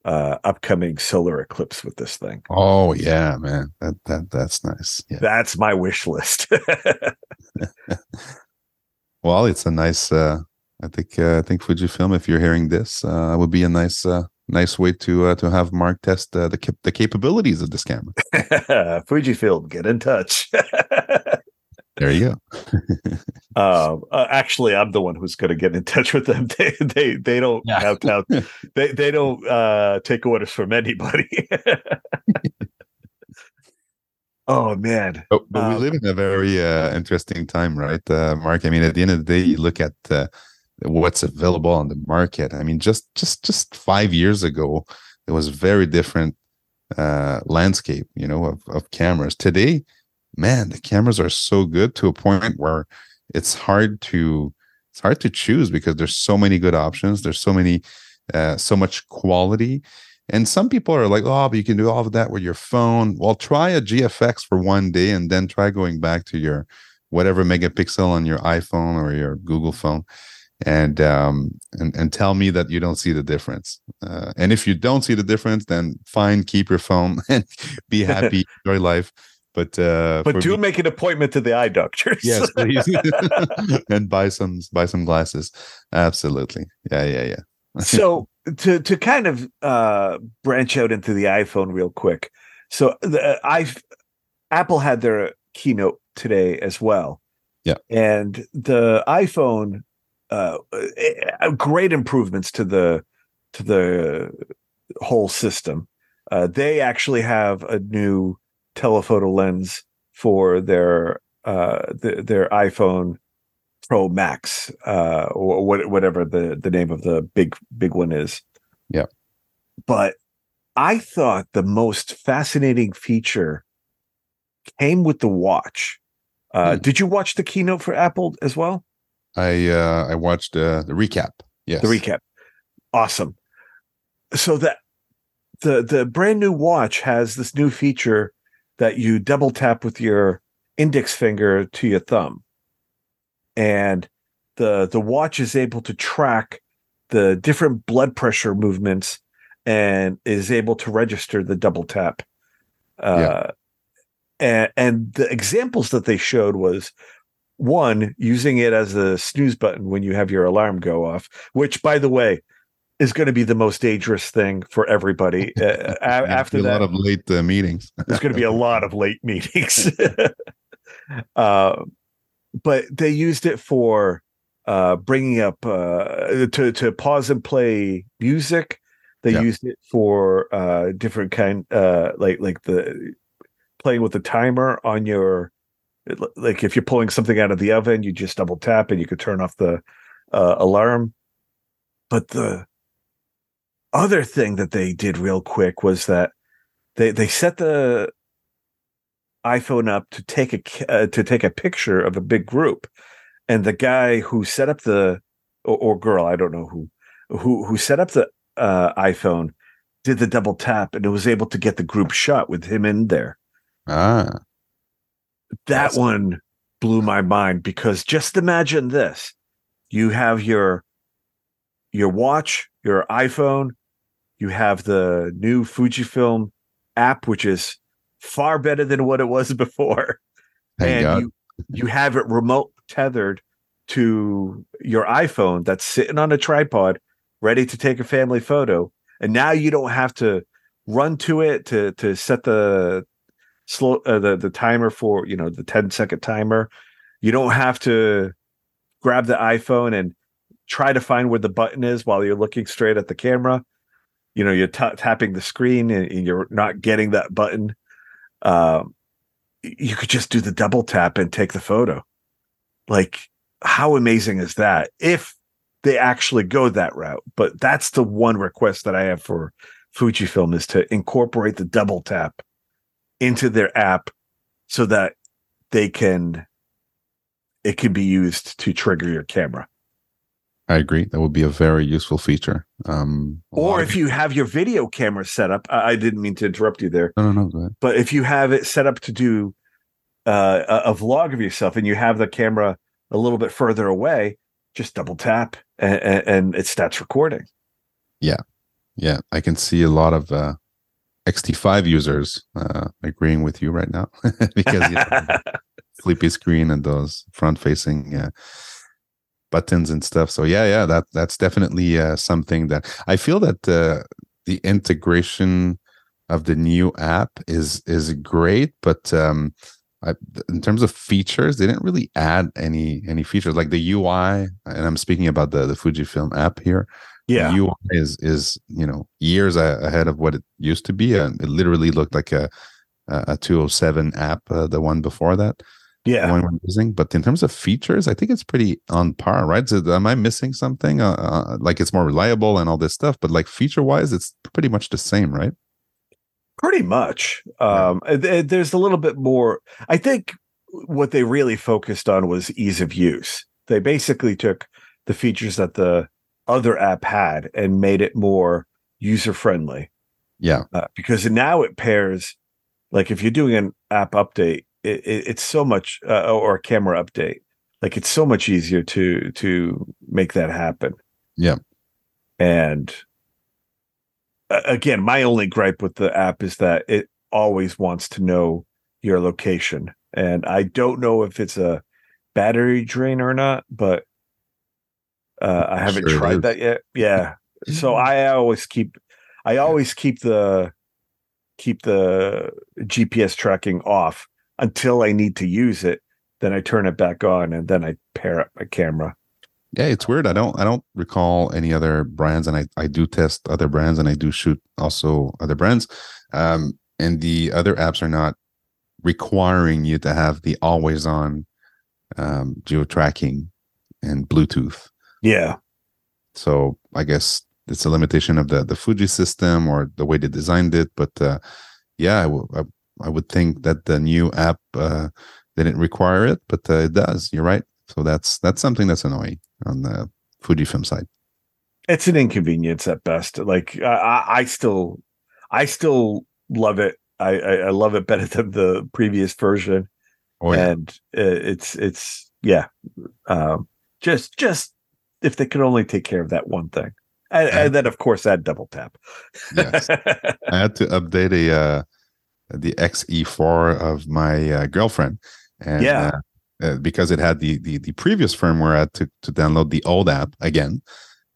S1: uh upcoming solar eclipse with this thing.
S2: Oh yeah, man. That that that's nice. Yeah.
S1: That's my wish list.
S2: well, it's a nice uh I think uh, I think Fujifilm if you're hearing this uh would be a nice uh nice way to uh, to have Mark test uh, the cap- the capabilities of this camera.
S1: Fujifilm, get in touch.
S2: There you
S1: go. Um, uh, actually, I'm the one who's going to get in touch with them. They they they don't yeah. have to. They they don't uh, take orders from anybody. oh man!
S2: But, but um, we live in a very uh, interesting time, right, uh, Mark? I mean, at the end of the day, you look at uh, what's available on the market. I mean, just just just five years ago, it was very different uh, landscape, you know, of, of cameras. Today man, the cameras are so good to a point where it's hard to it's hard to choose because there's so many good options. There's so many uh, so much quality. And some people are like, oh, but you can do all of that with your phone. Well, try a GFX for one day and then try going back to your whatever megapixel on your iPhone or your Google phone and um and and tell me that you don't see the difference uh, and if you don't see the difference then fine keep your phone and be happy enjoy life but uh,
S1: but do me, make an appointment to the eye doctor.
S2: yes, please, and buy some buy some glasses. Absolutely, yeah, yeah, yeah.
S1: so to to kind of uh, branch out into the iPhone real quick. So the I Apple had their keynote today as well.
S2: Yeah,
S1: and the iPhone, uh, uh great improvements to the to the whole system. Uh, they actually have a new telephoto lens for their uh, the, their iPhone Pro Max, uh, or what, whatever the the name of the big big one is.
S2: Yeah.
S1: But I thought the most fascinating feature came with the watch. Uh,
S2: Hmm.
S1: Did you watch the keynote for Apple as well?
S2: I uh, I watched uh, the recap. Yes.
S1: The recap, awesome. So that the the brand new watch has this new feature that you double tap with your index finger to your thumb, and the the watch is able to track the different blood pressure movements and is able to register the double tap. Uh, and, and the examples that they showed was one using it as a snooze button when you have your alarm go off, which, by the way, is going to be the most dangerous thing for everybody. Uh, a- after
S2: a
S1: that,
S2: lot of late uh, meetings.
S1: there's going to be a lot of late meetings. uh, but they used it for uh, bringing up uh, to to pause and play music. They
S2: Yeah.
S1: used it for uh, different kind, uh, like like the playing with the timer on your like if you're pulling something out of the oven, you just double tap and you could turn off the uh, alarm. But the other thing that they did real quick was that they they set the iPhone up to take a uh, to take a picture of a big group, and the guy who set up the or, or girl I don't know who who who set up the uh, iPhone did the double tap and it was able to get the group shot with him in there.
S2: ah,
S1: That
S2: Awesome.
S1: one blew my mind because just imagine this: you have your your watch, your iPhone, you have the new Fujifilm app, which is far better than what it was before.
S2: thank
S1: and
S2: God.
S1: you you have it remote tethered to your iPhone that's sitting on a tripod, ready to take a family photo. And now you don't have to run to it to to set the slow uh, the the timer for you know the 10 second timer. You don't have to grab the iPhone and try to find where the button is while you're looking straight at the camera. You know, you're ta tapping the screen and, and you're not getting that button. Um, you could just do the double tap and take the photo. Like, how amazing is that? If they actually go that route, but that's the one request that I have for Fujifilm is to incorporate the double tap into their app so that they can it can be used to trigger your camera.
S2: I agree. That would be a very useful feature. Um,
S1: Or
S2: of-
S1: if you have your video camera set up, I, I didn't mean to interrupt you there.
S2: no, no, no, go ahead.
S1: but if you have it set up to do uh, a, a vlog of yourself and you have the camera a little bit further away, just double tap and, and, and it starts recording.
S2: Yeah, Yeah. I can see a lot of uh, XT5 users uh, agreeing with you right now because you know, flippy screen and those front-facing uh, buttons and stuff. So yeah, yeah, that that's definitely uh, something that I feel that uh, the integration of the new app is is great, but um, I, in terms of features, they didn't really add any any features like the UI. And I'm speaking about the the Fujifilm app here.
S1: yeah.
S2: UI is is you know years ahead of what it used to be. and it literally looked like a a 207 app, uh, the one before that, the
S1: yeah.
S2: one we're using. But in terms of features, I think it's pretty on par, right? So am I missing something? Uh, uh, like it's more reliable and all this stuff, but like feature wise, it's pretty much the same, right?
S1: Pretty much. Um, th- th- there's a little bit more. I think what they really focused on was ease of use. They basically took the features that the other app had and made it more user friendly.
S2: Yeah,
S1: uh, because now it pairs like if you're doing an app update it, it, it's so much uh, or a camera update. Like it's so much easier to to make that happen.
S2: Yeah.
S1: and uh, again my only gripe with the app is that it always wants to know your location. And i don't know if it's a battery drain or not but uh, i haven't
S2: Sure
S1: tried that yet. Yeah. So i always keep i always keep the keep the gps tracking off until i need to use it then i turn it back on and then i pair up my camera
S2: yeah, it's weird. I don't I don't recall any other brands, and I I do test other brands, and I do shoot also other brands. Um, and the other apps are not requiring you to have the always on um, geo tracking and Bluetooth.
S1: Yeah.
S2: So I guess it's a limitation of the the Fuji system or the way they designed it. But uh, yeah, I, w- I, I would think that the new app uh, didn't require it, but uh, it does. You're right. So that's that's something that's annoying on the Fujifilm side.
S1: It's an inconvenience at best. Like I, I still, I still love it. I, I, I love it better than the previous version.
S2: Oh yeah,
S1: and uh, it's it's yeah um just just if they could only take care of that one thing and, and then of course add double tap
S2: Yes. I had to update a uh, the XE4 of my uh, girlfriend, and
S1: Yeah.
S2: uh, uh, because it had the the the previous firmware, I had to to download the old app again,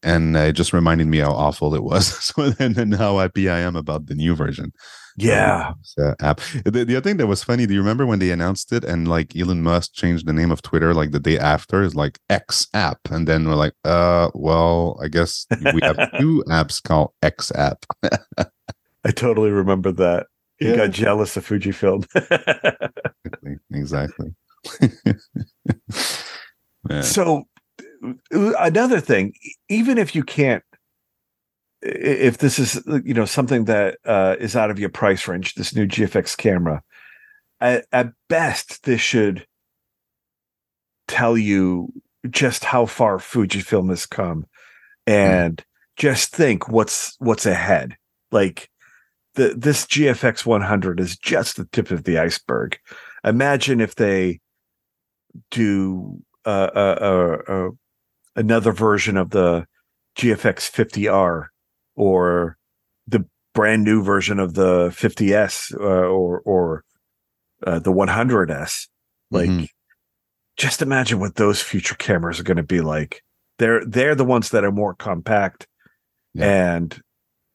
S2: and uh, it just reminded me how awful it was. so then and how happy I am about the new version.
S1: yeah
S2: uh, app. The, the other thing that was funny, do you remember when they announced it and like Elon Musk changed the name of Twitter like the day after? Is like X app, and then we're like, uh, well, I guess we have two apps called X app.
S1: i totally remember that he
S2: Yeah.
S1: got jealous of fujifilm
S2: exactly. Yeah.
S1: so another thing even if you can't if this is you know something that uh, is out of your price range this new gfx camera at, at best this should tell you just how far fujifilm has come and just think what's what's ahead like the this gfx 100 is just the tip of the iceberg imagine if they do uh, uh, uh, uh, another version of the GFX 50R or the brand new version of the 50S uh, or or uh, the 100S. Like,
S2: Mhm.
S1: just imagine what those future cameras are going to be like. They're they're the ones that are more compact,
S2: Yeah.
S1: and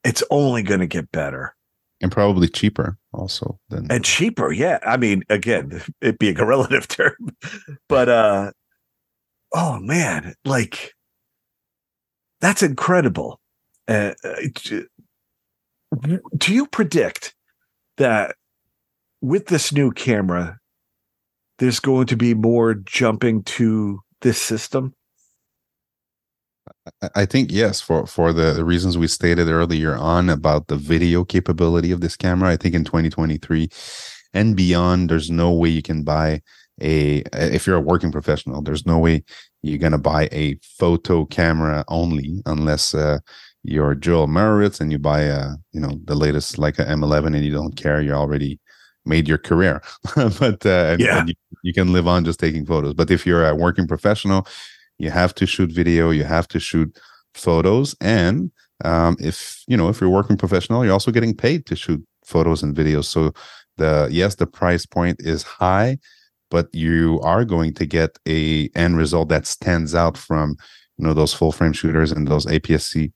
S1: it's only going to get better
S2: and probably cheaper also than
S1: and cheaper. Yeah, I mean, again, it being a relative term, but uh, oh man, like that's incredible. Uh, uh, do you predict that with this new camera, there's going to be more jumping to this system?
S2: I- think yes, for for the, the reasons we stated earlier on about the video capability of this camera. I think in 2023 and beyond, there's no way you can buy a if you're a working professional. There's no way you're gonna buy a photo camera only unless uh, you're Joel Meyerowitz and you buy a you know the latest like a M11 and you don't care. You're already made your career, but uh, and,
S1: Yeah.
S2: and you, you can live on just taking photos. But if you're a working professional, you have to shoot video you have to shoot photos and um, if you know if you're working professional you're also getting paid to shoot photos and videos. So the yes the price point is high but you are going to get a end result that stands out from you know those full frame shooters and those APS-C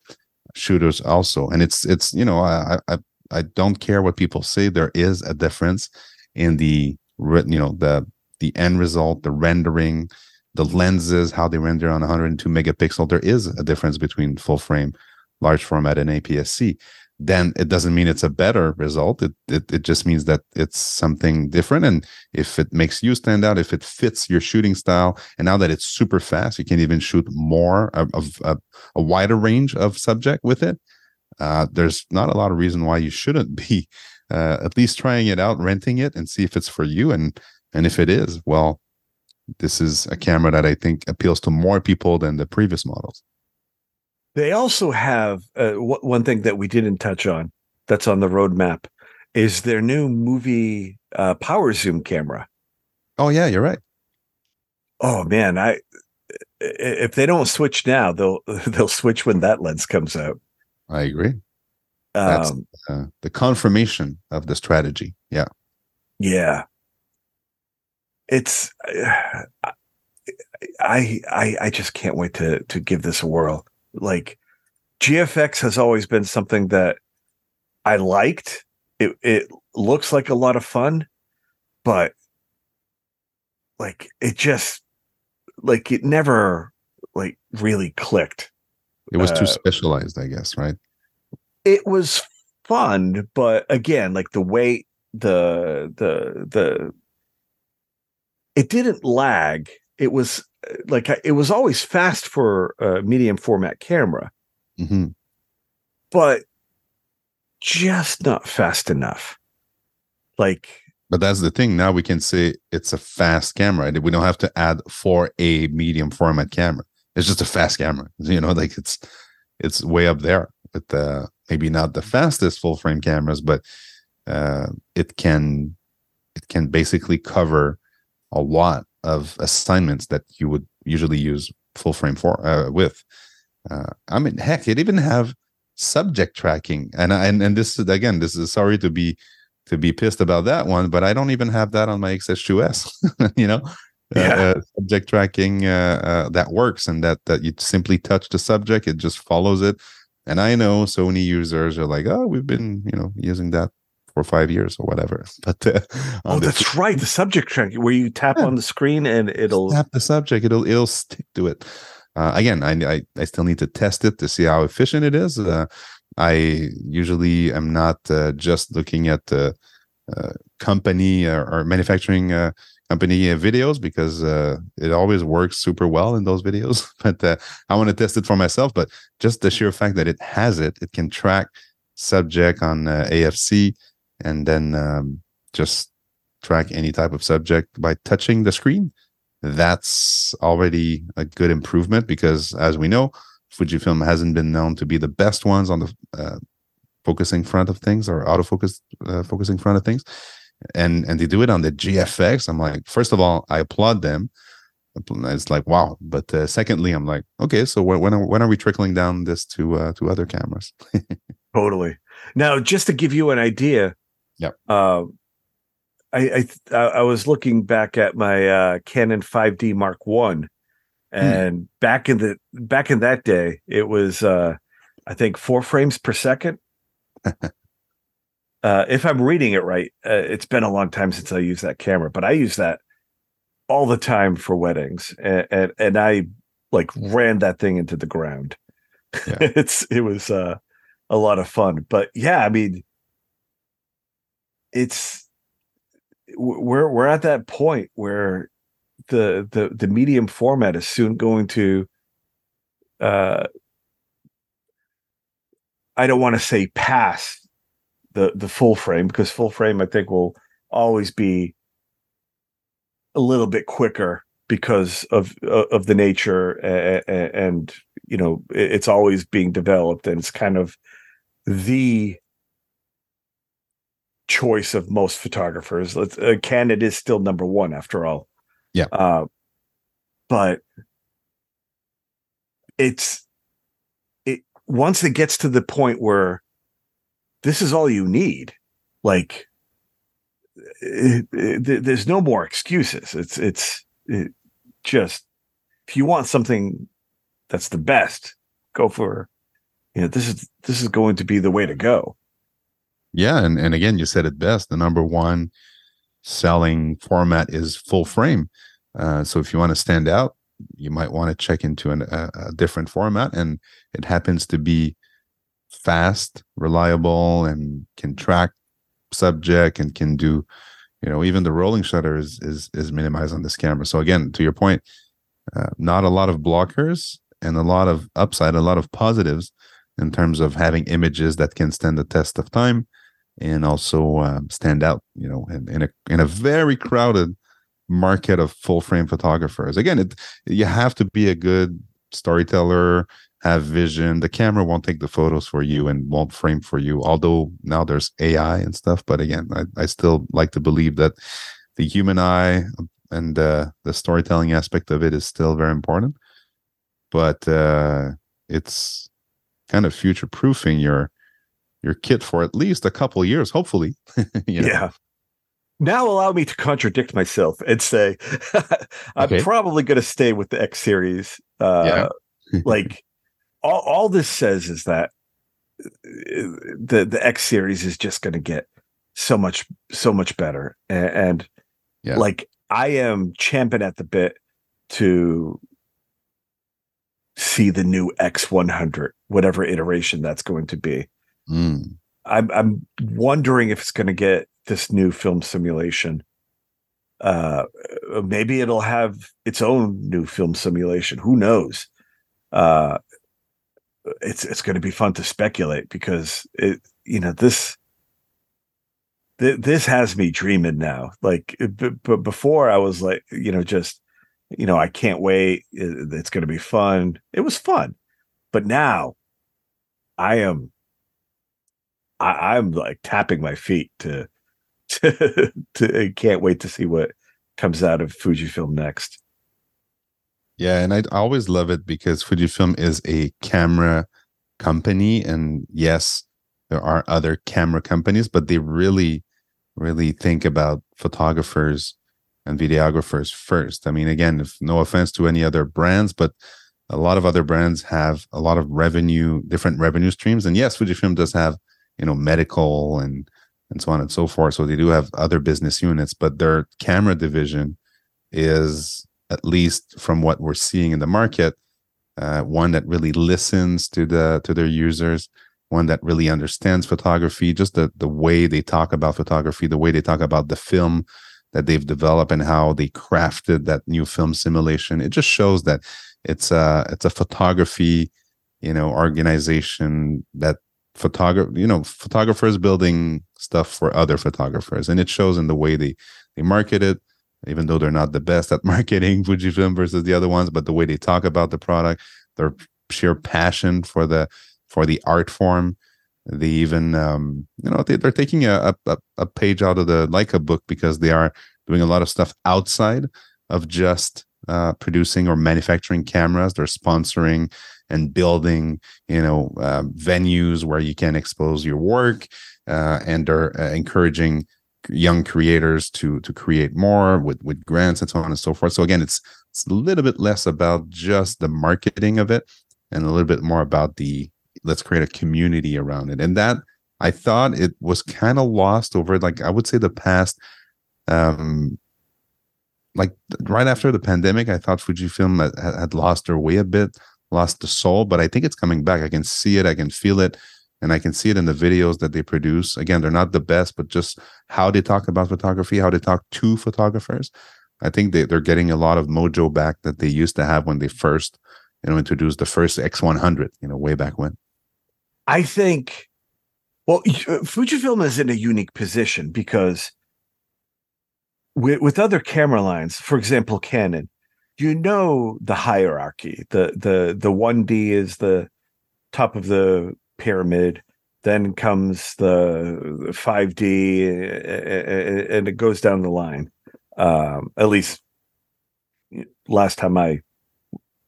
S2: shooters also. And it's it's you know I I I don't care what people say there is a difference in the you know the the end result the rendering the lenses, how they render on 102 megapixel, there is a difference between full frame, large format, and APS-C. Then it doesn't mean it's a better result. It, it it just means that it's something different. And if it makes you stand out, if it fits your shooting style, and now that it's super fast, you can even shoot more of, of a wider range of subject with it. Uh, there's not a lot of reason why you shouldn't be uh, at least trying it out, renting it, and see if it's for you. And and if it is, well, this is a camera that I think appeals to more people than the previous models.
S1: They also have uh, w- one thing that we didn't touch on that's on the roadmap is their new movie uh, power zoom camera.
S2: Oh yeah, you're right.
S1: Oh man, I if they don't switch now, they'll they'll switch when that lens comes out.
S2: I agree. That's-
S1: Um,
S2: Uh, the confirmation of the strategy. Yeah.
S1: yeah, it's I I I just can't wait to to give this a whirl. Like GFX has always been something that I liked. It it looks like a lot of fun, but like it just like it never like really clicked.
S2: It was too
S1: Uh,
S2: specialized, I guess, right?
S1: It was fun, but again, like the way the the the it didn't lag. It was like it was always fast for a medium format camera,
S2: hmm
S1: but just not fast enough. Like
S2: But that's the thing. Now we can say it's a fast camera. We don't have to add for a medium format camera. It's just a fast camera. You know, like it's it's way up there with the maybe not the fastest full frame cameras, but uh, it can it can basically cover a lot of assignments that you would usually use full frame for uh, with. Uh, I mean, heck, it even have subject tracking, and and and this is again, this is sorry to be to be pissed about that one, but I don't even have that on my XH2S. you know,
S1: Yeah.
S2: uh, uh, subject tracking uh, uh, that works, and that that you simply touch the subject, it just follows it. And I know Sony users are like, oh, we've been you know using that for five years or whatever. But uh,
S1: oh,
S2: on the
S1: that's right, the subject track where you tap
S2: Yeah.
S1: on the screen and it'll
S2: tap the subject it'll it'll stick to it uh, again I, I i still need to test it to see how efficient it is uh, i usually am not uh, just looking at the uh, company or, or manufacturing uh, company uh, videos because uh, it always works super well in those videos but uh, i want to test it for myself but just the sheer fact that it has it it can track subject on uh, afc and then um, just track any type of subject by touching the screen. That's already a good improvement because as we know fujifilm hasn't been known to be the best ones on the uh, focusing front of things or autofocus uh, focusing front of things. And and they do it on the gfx i'm like first of all i applaud them. It's like wow. But uh, secondly i'm like okay so when are, when are we trickling down this to uh, to other cameras?
S1: Totally. Now, just to give you an idea,
S2: Yep.
S1: Uh, I, I I I was looking back at my uh, Canon 5D Mark One, and back in the back in that day, it was uh, I think four frames per second. uh, if I'm reading it right, uh, it's been a long time since I used that camera, but I use that all the time for weddings, and and, and I like ran that thing into the ground.
S2: Yeah.
S1: it's it was uh, a lot of fun, but yeah, I mean, it's we're we're at that point where the the the medium format is soon going to uh I don't want to say pass the the full frame because full frame I think will always be a little bit quicker because of of the nature and, and you know it's always being developed and it's kind of the choice of most photographers. Let's uh, Canon is still number one after all.
S2: Yeah.
S1: Uh, but it's it once it gets to the point where this is all you need, like it, it- there's no more excuses. It's it's it just if you want something that's the best, go for you know this is this is going to be the way to go.
S2: Yeah, and and again, you said it best. The number one selling format is full frame. Uh, so if you want to stand out, you might want to check into an, a, a different format, and it happens to be fast, reliable, and can track subject and can do, you know, even the rolling shutter is is is minimized on this camera. So again, to your point, uh, not a lot of blockers and a lot of upside, a lot of positives in terms of having images that can stand the test of time and also um, stand out you know in, in a in a very crowded market of full frame photographers. Again it you have to be a good storyteller have vision. The camera won't take the photos for you and won't frame for you although now there's ai and stuff but again i, I still like to believe that the human eye and uh, the storytelling aspect of it is still very important but uh, it's kind of future proofing your your kit for at least a couple years, hopefully. you know?
S1: Yeah. Now allow me to contradict myself and say I'm
S2: Okay.
S1: probably going to stay with the X series. Uh, like all, all this says is that uh, the the X series is just going to get so much so much better, and, and
S2: Yeah.
S1: like I am champing at the bit to see the new X100, whatever iteration that's going to be.
S2: Mm.
S1: I'm I'm wondering if it's going to get this new film simulation uh, maybe it'll have its own new film simulation. Who knows? Uh, it's it's going to be fun to speculate because it you know this th- this has me dreaming now. Like, but before I was like, you know, just you know, I can't wait. It's going to be fun. It was fun, but now I am I, am like tapping my feet to to to can't wait to see what comes out of Fujifilm next.
S2: Yeah, and I always love it because Fujifilm is a camera company, and yes, there are other camera companies, but they really, really think about photographers and videographers first. I mean, again, if no offense to any other brands, but a lot of other brands have a lot of revenue, different revenue streams, and yes, Fujifilm does have you know medical and and so on and so forth. So they do have other business units, but their camera division is at least from what we're seeing in the market, uh, one that really listens to the to their users, one that really understands photography, just the the way they talk about photography, the way they talk about the film that they've developed and how they crafted that new film simulation. It just shows that it's a it's a photography, you know, organization that photographer you know photographers building stuff for other photographers and it shows in the way they they market it even though they're not the best at marketing fujifilm versus the other ones but the way they talk about the product their sheer passion for the for the art form. They even um you know they, they're taking a, a, a page out of the leica book because they are doing a lot of stuff outside of just uh, producing or manufacturing cameras. They're sponsoring and building you know uh, venues where you can expose your work uh, and are uh, encouraging young creators to to create more with with grants and so on and so forth. So again it's it's a little bit less about just the marketing of it and a little bit more about the let's create a community around it. And that i thought it was kind of lost over like i would say the past um like right after the pandemic i thought fujifilm had, had lost their way a bit lost the soul, but I think it's coming back. I can see it, I can feel it, and I can see it in the videos that they produce. Again, they're not the best, but just how they talk about photography, how they talk to photographers. I think they, they're getting a lot of mojo back that they used to have when they first, you know, introduced the first X100, you know, way back when.
S1: I think, well, uh, Fujifilm is in a unique position because with, with other camera lines, for example, Canon, you know the hierarchy. The the the 1D is the top of the pyramid. Then comes the 5D, and it goes down the line. Um, at least last time I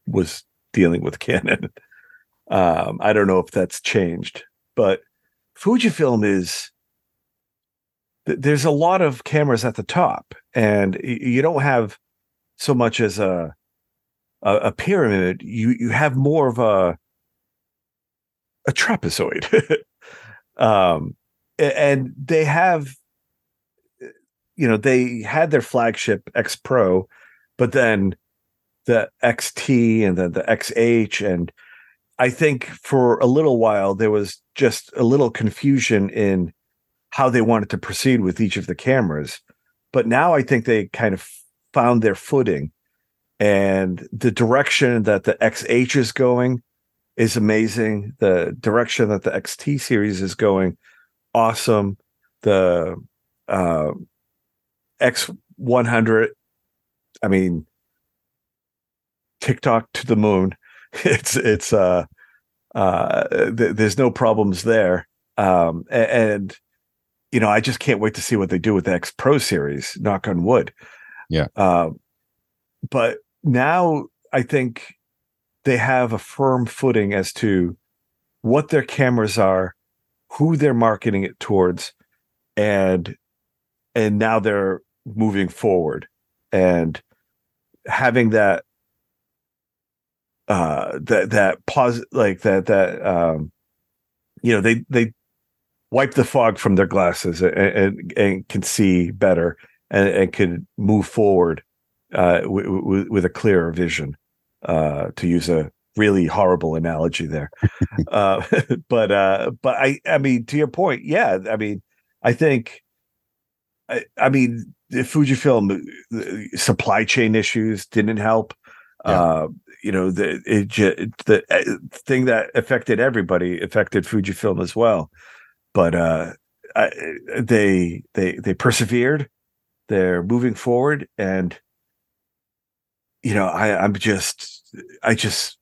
S1: was dealing with Canon. Um, I don't know if that's changed, but Fujifilm is there's a lot of cameras at the top, and you don't have so much as a a, a pyramid. You you have more of a a trapezoid. um, and they have, you know, they had their flagship X Pro, but then the XT and then the XH. And I think for a little while, there was just a little confusion in how they wanted to proceed with each of the cameras. But now I think they kind of found their footing and the direction that the XH is going is amazing. The direction that the XT series is going, awesome. The uh, X100, I mean, TikTok to the moon. It's it's uh uh th- there's no problems there. Um and, and you know, I just can't wait to see what they do with the X Pro series. Knock on wood.
S2: Yeah.
S1: Uh, but now I think they have a firm footing as to what their cameras are, who they're marketing it towards, and and now they're moving forward and having that uh that that pause like that that um you know they they wipe the fog from their glasses and and, and can see better and, and can move forward uh, w- w- with a clearer vision, uh, to use a really horrible analogy there. uh, but uh, but I I mean to your point, yeah. I mean I think I, I mean the Fujifilm the supply chain issues didn't help.
S2: Yeah.
S1: Uh, you know, the it, the uh, thing that affected everybody affected Fujifilm as well. But uh, I, they they they persevered. They're moving forward, and you know, I I'm just I just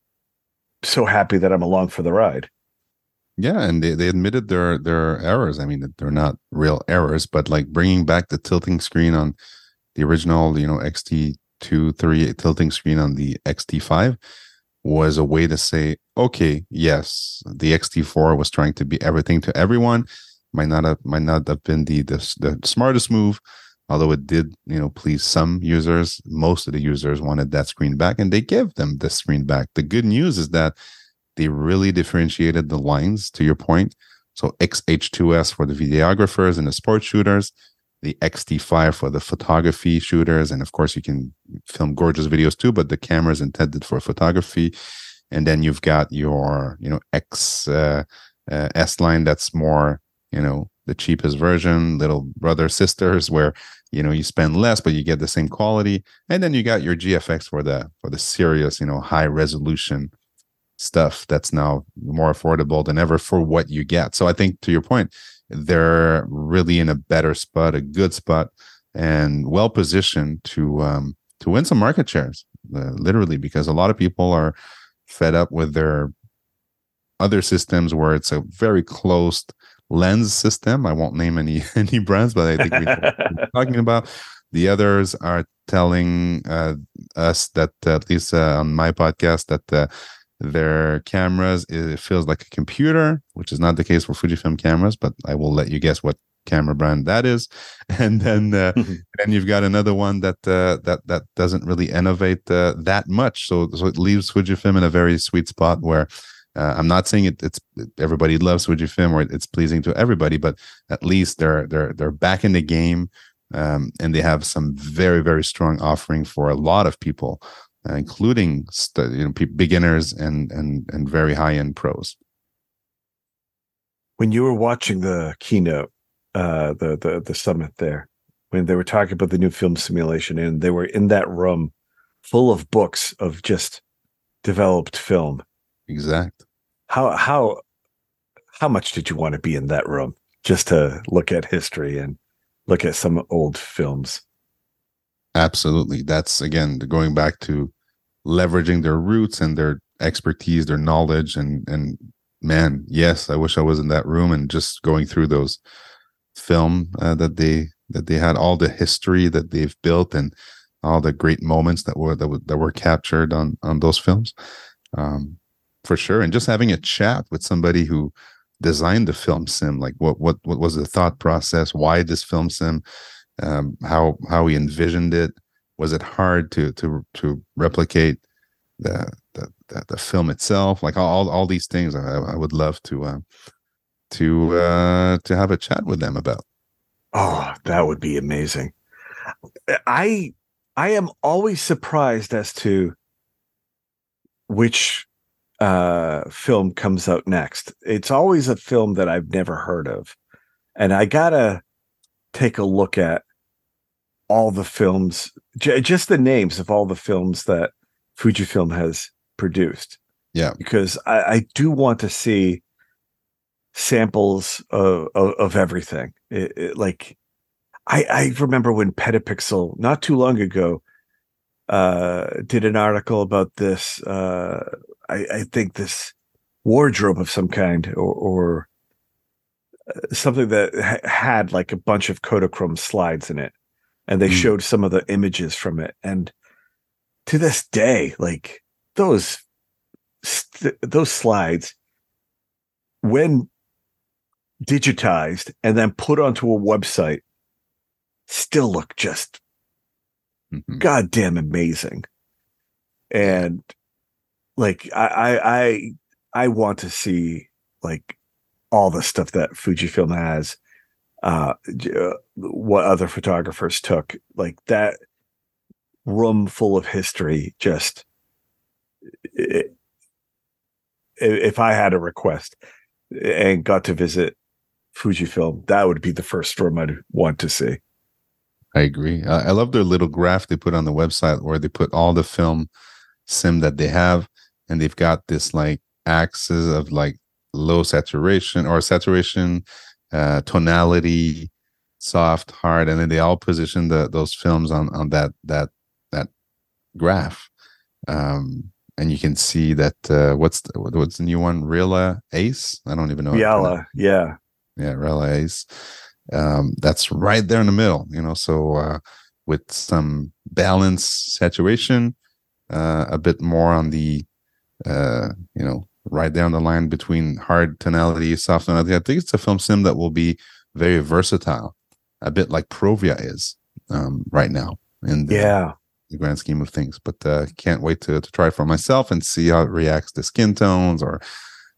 S1: so happy that I'm along for the ride.
S2: Yeah, and they, they admitted their their errors. I mean, they're not real errors, but like bringing back the tilting screen on the original, you know, XT two three tilting screen on the XT5 was a way to say, okay, yes, the XT4 was trying to be everything to everyone. Might not have might not have been the the, the smartest move, although it did, you know, please some users. Most of the users wanted that screen back, and they gave them the screen back. The good news is that they really differentiated the lines to your point. So XH2S for the videographers and the sports shooters, the XT5 for the photography shooters, and of course you can film gorgeous videos too. But the camera is intended for photography, and then you've got your you know X uh, uh, S line that's more you know the cheapest version, little brother sisters, where you know you spend less but you get the same quality, and then you got your GFX for the for the serious you know high resolution stuff that's now more affordable than ever for what you get. So I think to your point, they're really in a better spot, a good spot, and well positioned to um, to win some market shares. Uh, literally, because a lot of people are fed up with their other systems where it's a very closed lens system. I won't name any any brands, but I think we know what we're talking about. The others are telling uh, us that uh, at least uh, on my podcast that uh, their cameras it feels like a computer which is not the case for fujifilm cameras but i will let you guess what camera brand that is and then uh, then you've got another one that uh, that that doesn't really innovate uh, that much so so it leaves fujifilm in a very sweet spot where uh, i'm not saying it, it's everybody loves fujifilm or it's pleasing to everybody but at least they're they're they're back in the game um, and they have some very very strong offering for a lot of people uh, including st- you know pe- beginners and and and very high end pros.
S1: When you were watching the keynote, uh, the the the summit there, when they were talking about the new film simulation, and they were in that room full of books of just developed film.
S2: Exact.
S1: How how how much did you want to be in that room just to look at history and look at some old films?
S2: Absolutely. That's again going back to leveraging their roots and their expertise, their knowledge, and and man, yes, I wish I was in that room and just going through those film uh, that they that they had all the history that they've built and all the great moments that were that were, that were captured on on those films, um, for sure. And just having a chat with somebody who designed the film sim, like what what what was the thought process? Why this film sim? um, how how he envisioned it. Was it hard to to to replicate the the the, the film itself? Like all all these things, I, I would love to uh, to uh, to have a chat with them about.
S1: Oh, that would be amazing. I I am always surprised as to which uh film comes out next. It's always a film that I've never heard of. And I got to take a look at all the films, j- just the names of all the films that Fujifilm has produced.
S2: Yeah.
S1: Because I, I do want to see samples of, of, of everything. It, it, like, I, I remember when Petapixel, not too long ago, uh, did an article about this. Uh, I, I think this wardrobe of some kind or, or uh, something that ha- had like a bunch of Kodachrome slides in it, and they
S2: Mm.
S1: showed some of the images from it. And to this day, like those st- those slides, when digitized and then put onto a website, still look just
S2: Mhm.
S1: goddamn amazing. And like I I I, want to see like all the stuff that Fujifilm has, uh, uh, what other photographers took, like that room full of history. Just i- if I had a request and got to visit Fujifilm, that would be the first room I'd want to see.
S2: I agree. I, I love their little graph they put on the website where they put all the film sim that they have, and they've got this like axis of like low saturation or saturation, uh, tonality, soft, hard, and then they all position the those films on on that that that graph. Um, and you can see that uh, what's the, what's the new one? Reala Ace. I don't even know.
S1: Reala, yeah,
S2: yeah, Reala Ace. Um, that's right there in the middle. You know, so uh, with some balance, saturation, uh, a bit more on the uh, you know right down the line between hard tonality, soft tonality. I think it's a film sim that will be very versatile, a bit like Provia is um, right now. In the,
S1: yeah,
S2: the grand scheme of things, but uh, can't wait to to try for myself and see how it reacts to skin tones or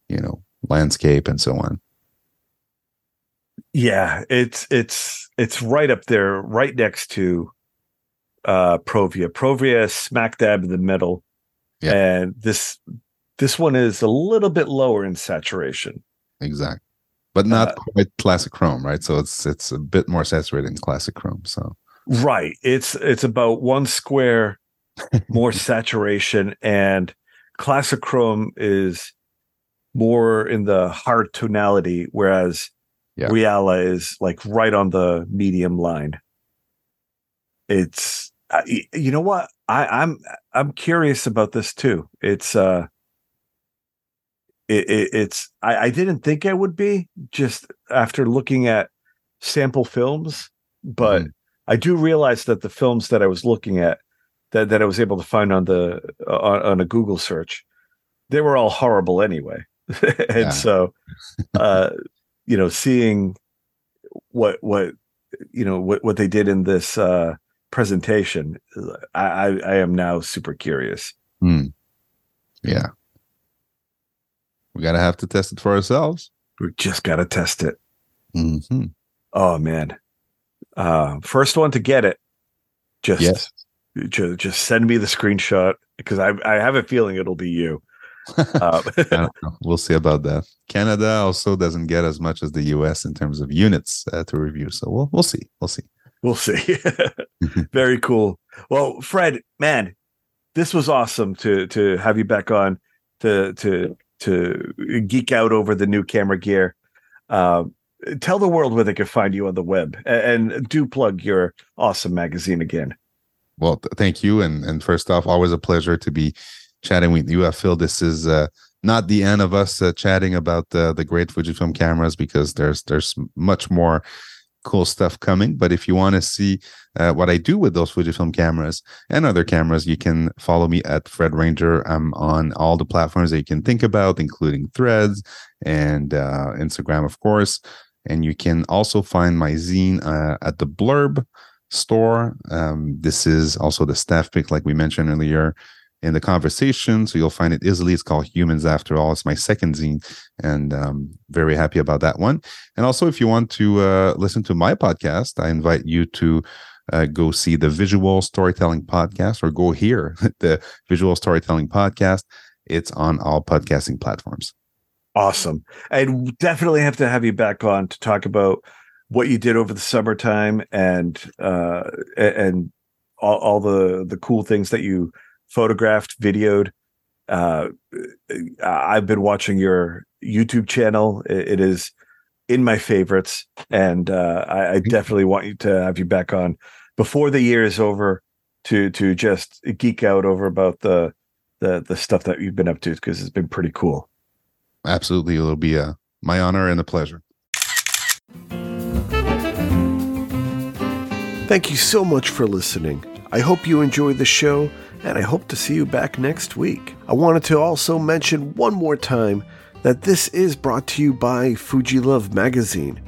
S2: you know landscape and so on.
S1: Yeah, it's it's it's right up there, right next to uh Provia. Provia smack dab in the middle.
S2: Yeah.
S1: And this this one is a little bit lower in saturation.
S2: Exactly. But not
S1: Uh,
S2: quite classic chrome, right? So it's it's a bit more saturated in classic chrome. So
S1: Right. It's it's about one square more saturation and classic chrome is more in the hard tonality, whereas
S2: Yeah.
S1: Reala is like right on the medium line. It's uh, you know what I, I'm I'm curious about this too. It's uh, it, it, it's I, I didn't think I would be just after looking at sample films, but
S2: Mhm.
S1: I do realize that the films that I was looking at that that I was able to find on the on, on a Google search, they were all horrible anyway, and
S2: Yeah.
S1: so uh, you know seeing what what you know what what they did in this uh presentation i i, I am now super curious
S2: hmm. yeah, we gotta have to test it for ourselves.
S1: we just got to test it
S2: hmm
S1: oh man uh first one to get it just
S2: Yes.
S1: ju- just send me the screenshot because i i have a feeling it'll be you uh,
S2: I don't know. We'll see about that. Canada also doesn't get as much as the US in terms of units uh, to review, so we'll we'll see. We'll see.
S1: We'll see. Very cool. Well fred man this was awesome to to have you back on to to to geek out over the new camera gear. Uh, tell the world where they can find you on the web A- and, do plug your awesome magazine again.
S2: Well, th- thank you, and and first off, always a pleasure to be chatting with you. I feel this is uh, not the end of us uh, chatting about the the great Fujifilm cameras because there's there's much more cool stuff coming. But if you want to see uh, what I do with those Fujifilm cameras and other cameras, you can follow me at Fred Ranger. I'm on all the platforms that you can think about, including Threads and uh, Instagram, of course. And you can also find my zine uh, at the Blurb store. Um, this is also the staff pick, like we mentioned earlier in the conversation. So you'll find it easily. It's called Humans After All. It's my second zine, and um, very happy about that one. And also, if you want to uh, listen to my podcast, I invite you to uh, go see the Visual Storytelling Podcast or go hear the Visual Storytelling Podcast. It's on all podcasting platforms.
S1: awesome and definitely have to have you back on to talk about what you did over the summertime and uh and all, all the the cool things that you photographed videoed. Uh i've been watching your youtube channel. It, it is in my favorites. And uh I, I definitely want you to have you back on before the year is over to to just geek out over about the the the stuff that you've been up to because it's been pretty cool.
S2: Absolutely, it'll be a my honor and a pleasure.
S1: Thank you so much for listening. I hope you enjoyed the show, and I hope to see you back next week. I wanted to also mention one more time that this is brought to you by Fuji Love Magazine.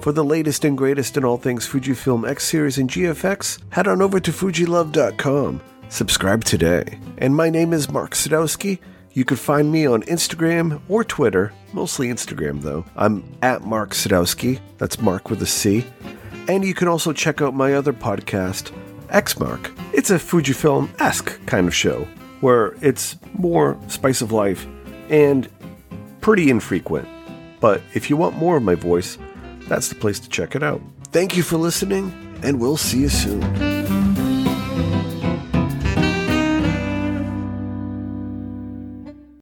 S1: For the latest and greatest in all things Fujifilm X Series and GFX, head on over to FujiLove.com. Subscribe today. And my name is Marc Sadowski. You can find me on Instagram or Twitter, mostly Instagram though. I'm at Marc Sadowski. That's Mark with a C. And you can also check out my other podcast, Xmark. It's a Fujifilm esque kind of show where it's more spice of life and pretty infrequent. But if you want more of my voice, that's the place to check it out. Thank you for listening, and we'll see you soon.